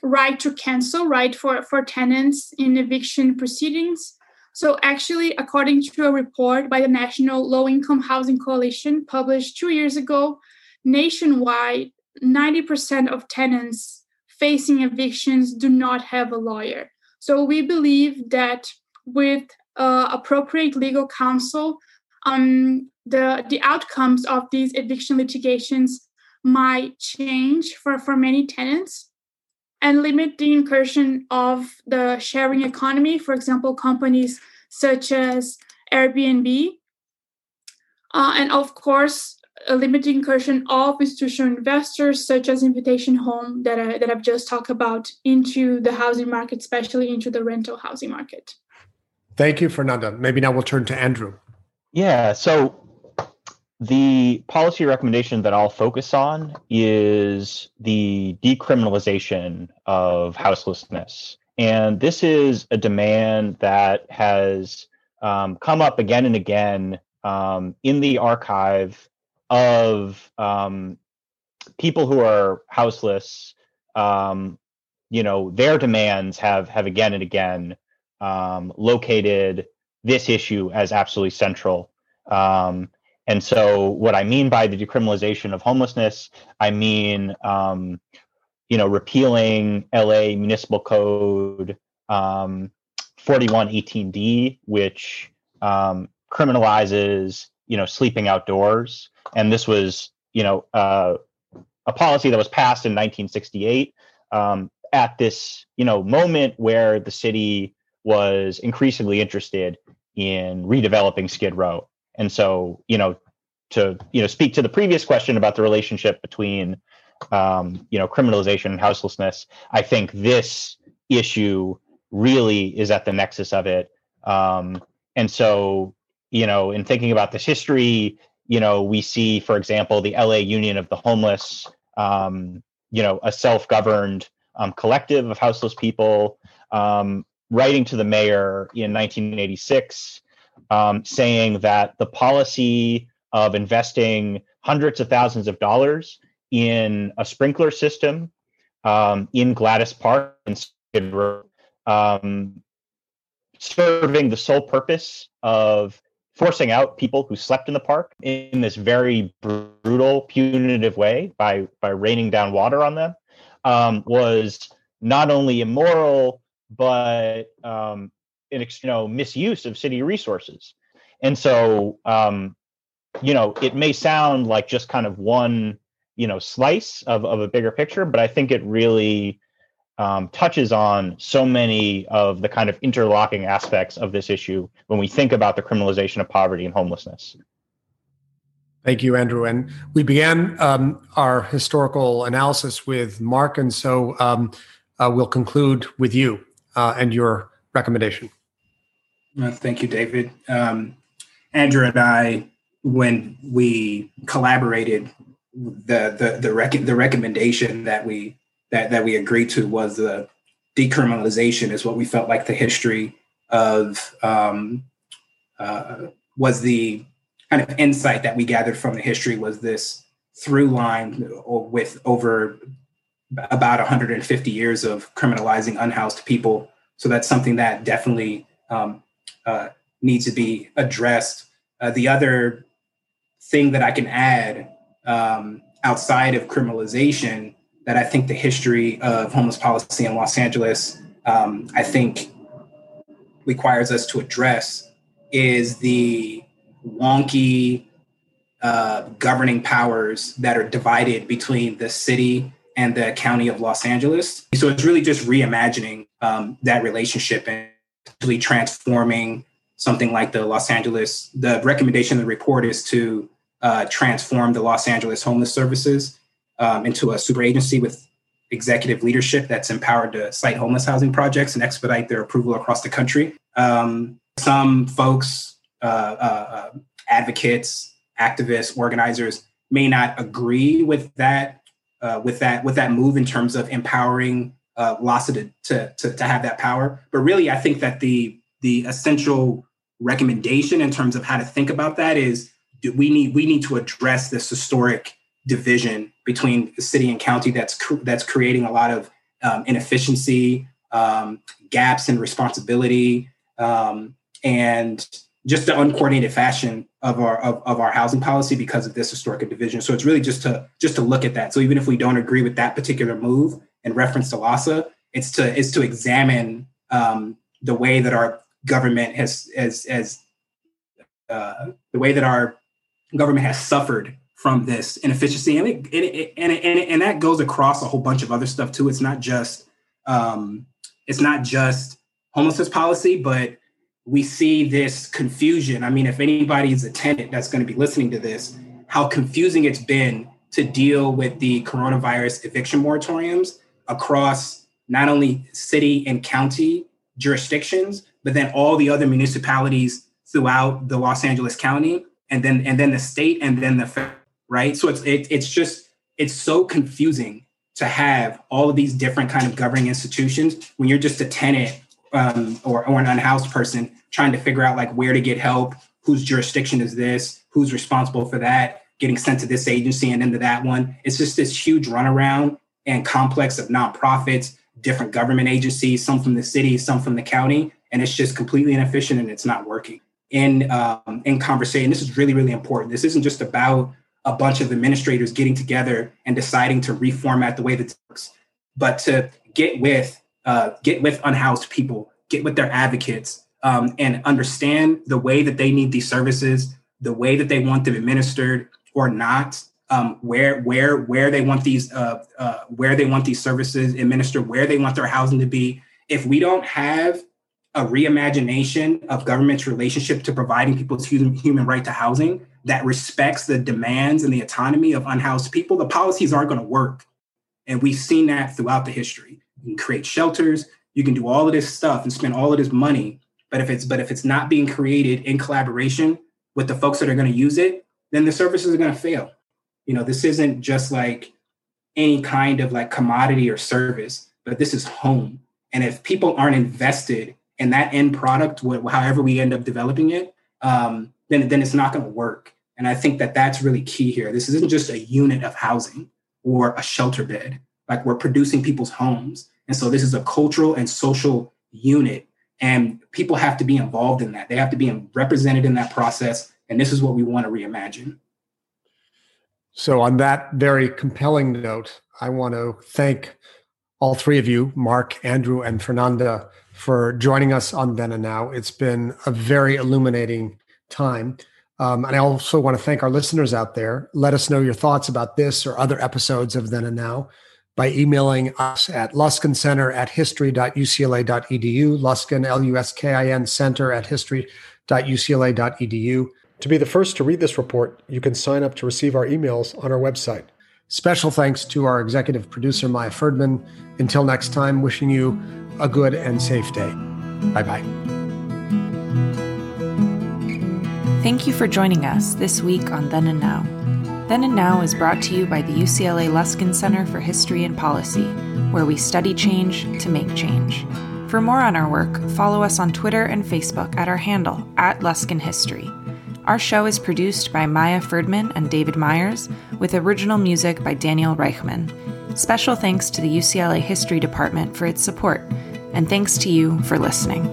right to cancel, right, for, for tenants in eviction proceedings. So, actually, according to a report by the National Low Income Housing Coalition published two years ago, nationwide, 90% of tenants facing evictions do not have a lawyer. So, we believe that with uh, appropriate legal counsel, um, the the outcomes of these eviction litigations might change for, for many tenants and limit the incursion of the sharing economy, for example, companies such as Airbnb. Uh, and of course, a limited incursion of institutional investors such as Invitation Home that, I, that I've just talked about into the housing market, especially into the rental housing market. Thank you, Fernanda. Maybe now we'll turn to Andrew. Yeah. So the policy recommendation that I'll focus on is the decriminalization of houselessness. And this is a demand that has um, come up again and again um, in the archive of um, people who are houseless. Um, you know, their demands have have again and again um, located this issue as absolutely central. Um, and so, what I mean by the decriminalization of homelessness, I mean, um, you know, repealing LA Municipal Code um, 4118D, which um, criminalizes, you know, sleeping outdoors. And this was, you know, uh, a policy that was passed in 1968 um, at this, you know, moment where the city was increasingly interested in redeveloping Skid Row. And so, you know, to you know speak to the previous question about the relationship between um, you know criminalization and houselessness, I think this issue really is at the nexus of it. Um, and so, you know, in thinking about this history, you know, we see, for example, the LA Union of the Homeless, um, you know, a self-governed um, collective of houseless people, um, writing to the mayor in 1986 um, saying that the policy of investing hundreds of thousands of dollars in a sprinkler system um, in Gladys Park and um, serving the sole purpose of forcing out people who slept in the park in this very brutal, punitive way by by raining down water on them um, was not only immoral but um, an you know misuse of city resources. And so, um, you know, it may sound like just kind of one you know slice of, of a bigger picture, but I think it really um, touches on so many of the kind of interlocking aspects of this issue when we think about the criminalization of poverty and homelessness. Thank you, Andrew. And we began um, our historical analysis with Mark, and so um, uh, we'll conclude with you uh, and your recommendation. Uh, thank you, David. Um, Andrew and I, when we collaborated the the the, rec- the recommendation that we that that we agreed to was the decriminalization is what we felt like the history of um, uh, was the kind of insight that we gathered from the history was this through line with over about 150 years of criminalizing unhoused people. So that's something that definitely um, uh, needs to be addressed. Uh, the other thing that I can add um, outside of criminalization that I think the history of homeless policy in Los Angeles, um, I think, requires us to address is the wonky uh, governing powers that are divided between the city and the county of Los Angeles. So it's really just reimagining um, that relationship and really transforming something like the Los Angeles. The recommendation of the report is to uh, transform the Los Angeles Homeless Services um, into a super agency with executive leadership that's empowered to site homeless housing projects and expedite their approval across the country. Um, some folks, uh, uh, uh advocates, activists, organizers may not agree with that uh, with that with that move in terms of empowering uh, to, to, to, to have that power. But really, I think that the the essential recommendation in terms of how to think about that is we need we need to address this historic division between the city and county that's that's creating a lot of um, inefficiency, um, gaps in responsibility, um, and just the uncoordinated fashion of our of, of our housing policy because of this historic division. So it's really just to just to look at that. So even if we don't agree with that particular move in reference to LAHSA, it's to it's to examine um, the way that our government has as as uh, the way that our government has suffered from this inefficiency, and it, it, and, it, and, and that goes across a whole bunch of other stuff too. It's not just um, it's not just homelessness policy, but we see this confusion. I mean, if anybody's a tenant that's going to be listening to this, how confusing it's been to deal with the coronavirus eviction moratoriums across not only city and county jurisdictions, but then all the other municipalities throughout the Los Angeles County, and then and then the state, and then the right. So it's it, it's just it's so confusing to have all of these different kind of governing institutions when you're just a tenant um, or, or an unhoused person trying to figure out like where to get help, whose jurisdiction is this, who's responsible for that, getting sent to this agency and into that one. It's just this huge runaround and complex of nonprofits, different government agencies, some from the city, some from the county, and it's just completely inefficient and it's not working. In um, in conversation, this is really really important. This isn't just about a bunch of administrators getting together and deciding to reformat the way that works, but to get with uh, get with unhoused people, get with their advocates, um, and understand the way that they need these services, the way that they want them administered or not, um, where where where they want these uh, uh, where they want these services administered, where they want their housing to be. If we don't have a reimagination of government's relationship to providing people's human, human right to housing that respects the demands and the autonomy of unhoused people, the policies aren't going to work. And we've seen that throughout the history. You can create shelters, you can do all of this stuff and spend all of this money. But if it's but if it's not being created in collaboration with the folks that are going to use it, then the services are going to fail. You know, this isn't just like any kind of like commodity or service, but this is home. And if people aren't invested in that end product, however we end up developing it, um, then then it's not going to work. And I think that that's really key here. This isn't just a unit of housing or a shelter bed. Like we're producing people's homes. And so this is a cultural and social unit. And people have to be involved in that. They have to be represented in that process. And this is what we want to reimagine. So, on that very compelling note, I want to thank all three of you, Mark, Andrew, and Fernanda, for joining us on Then and Now. It's been a very illuminating time. Um, and I also want to thank our listeners out there. Let us know your thoughts about this or other episodes of Then and Now by emailing us at luskincenter at history.ucla.edu, Luskin, L-U-S-K-I-N, center at history.ucla.edu. To be the first to read this report, you can sign up to receive our emails on our website. Special thanks to our executive producer, Maya Ferdman. Until next time, wishing you a good and safe day. Bye bye. Thank you for joining us this week on Then and Now. Then and Now is brought to you by the UCLA Luskin Center for History and Policy, where we study change to make change. For more on our work, follow us on Twitter and Facebook at our handle, at Luskin History. Our show is produced by Maya Ferdman and David Myers, with original music by Daniel Reichman. Special thanks to the UCLA History Department for its support, and thanks to you for listening.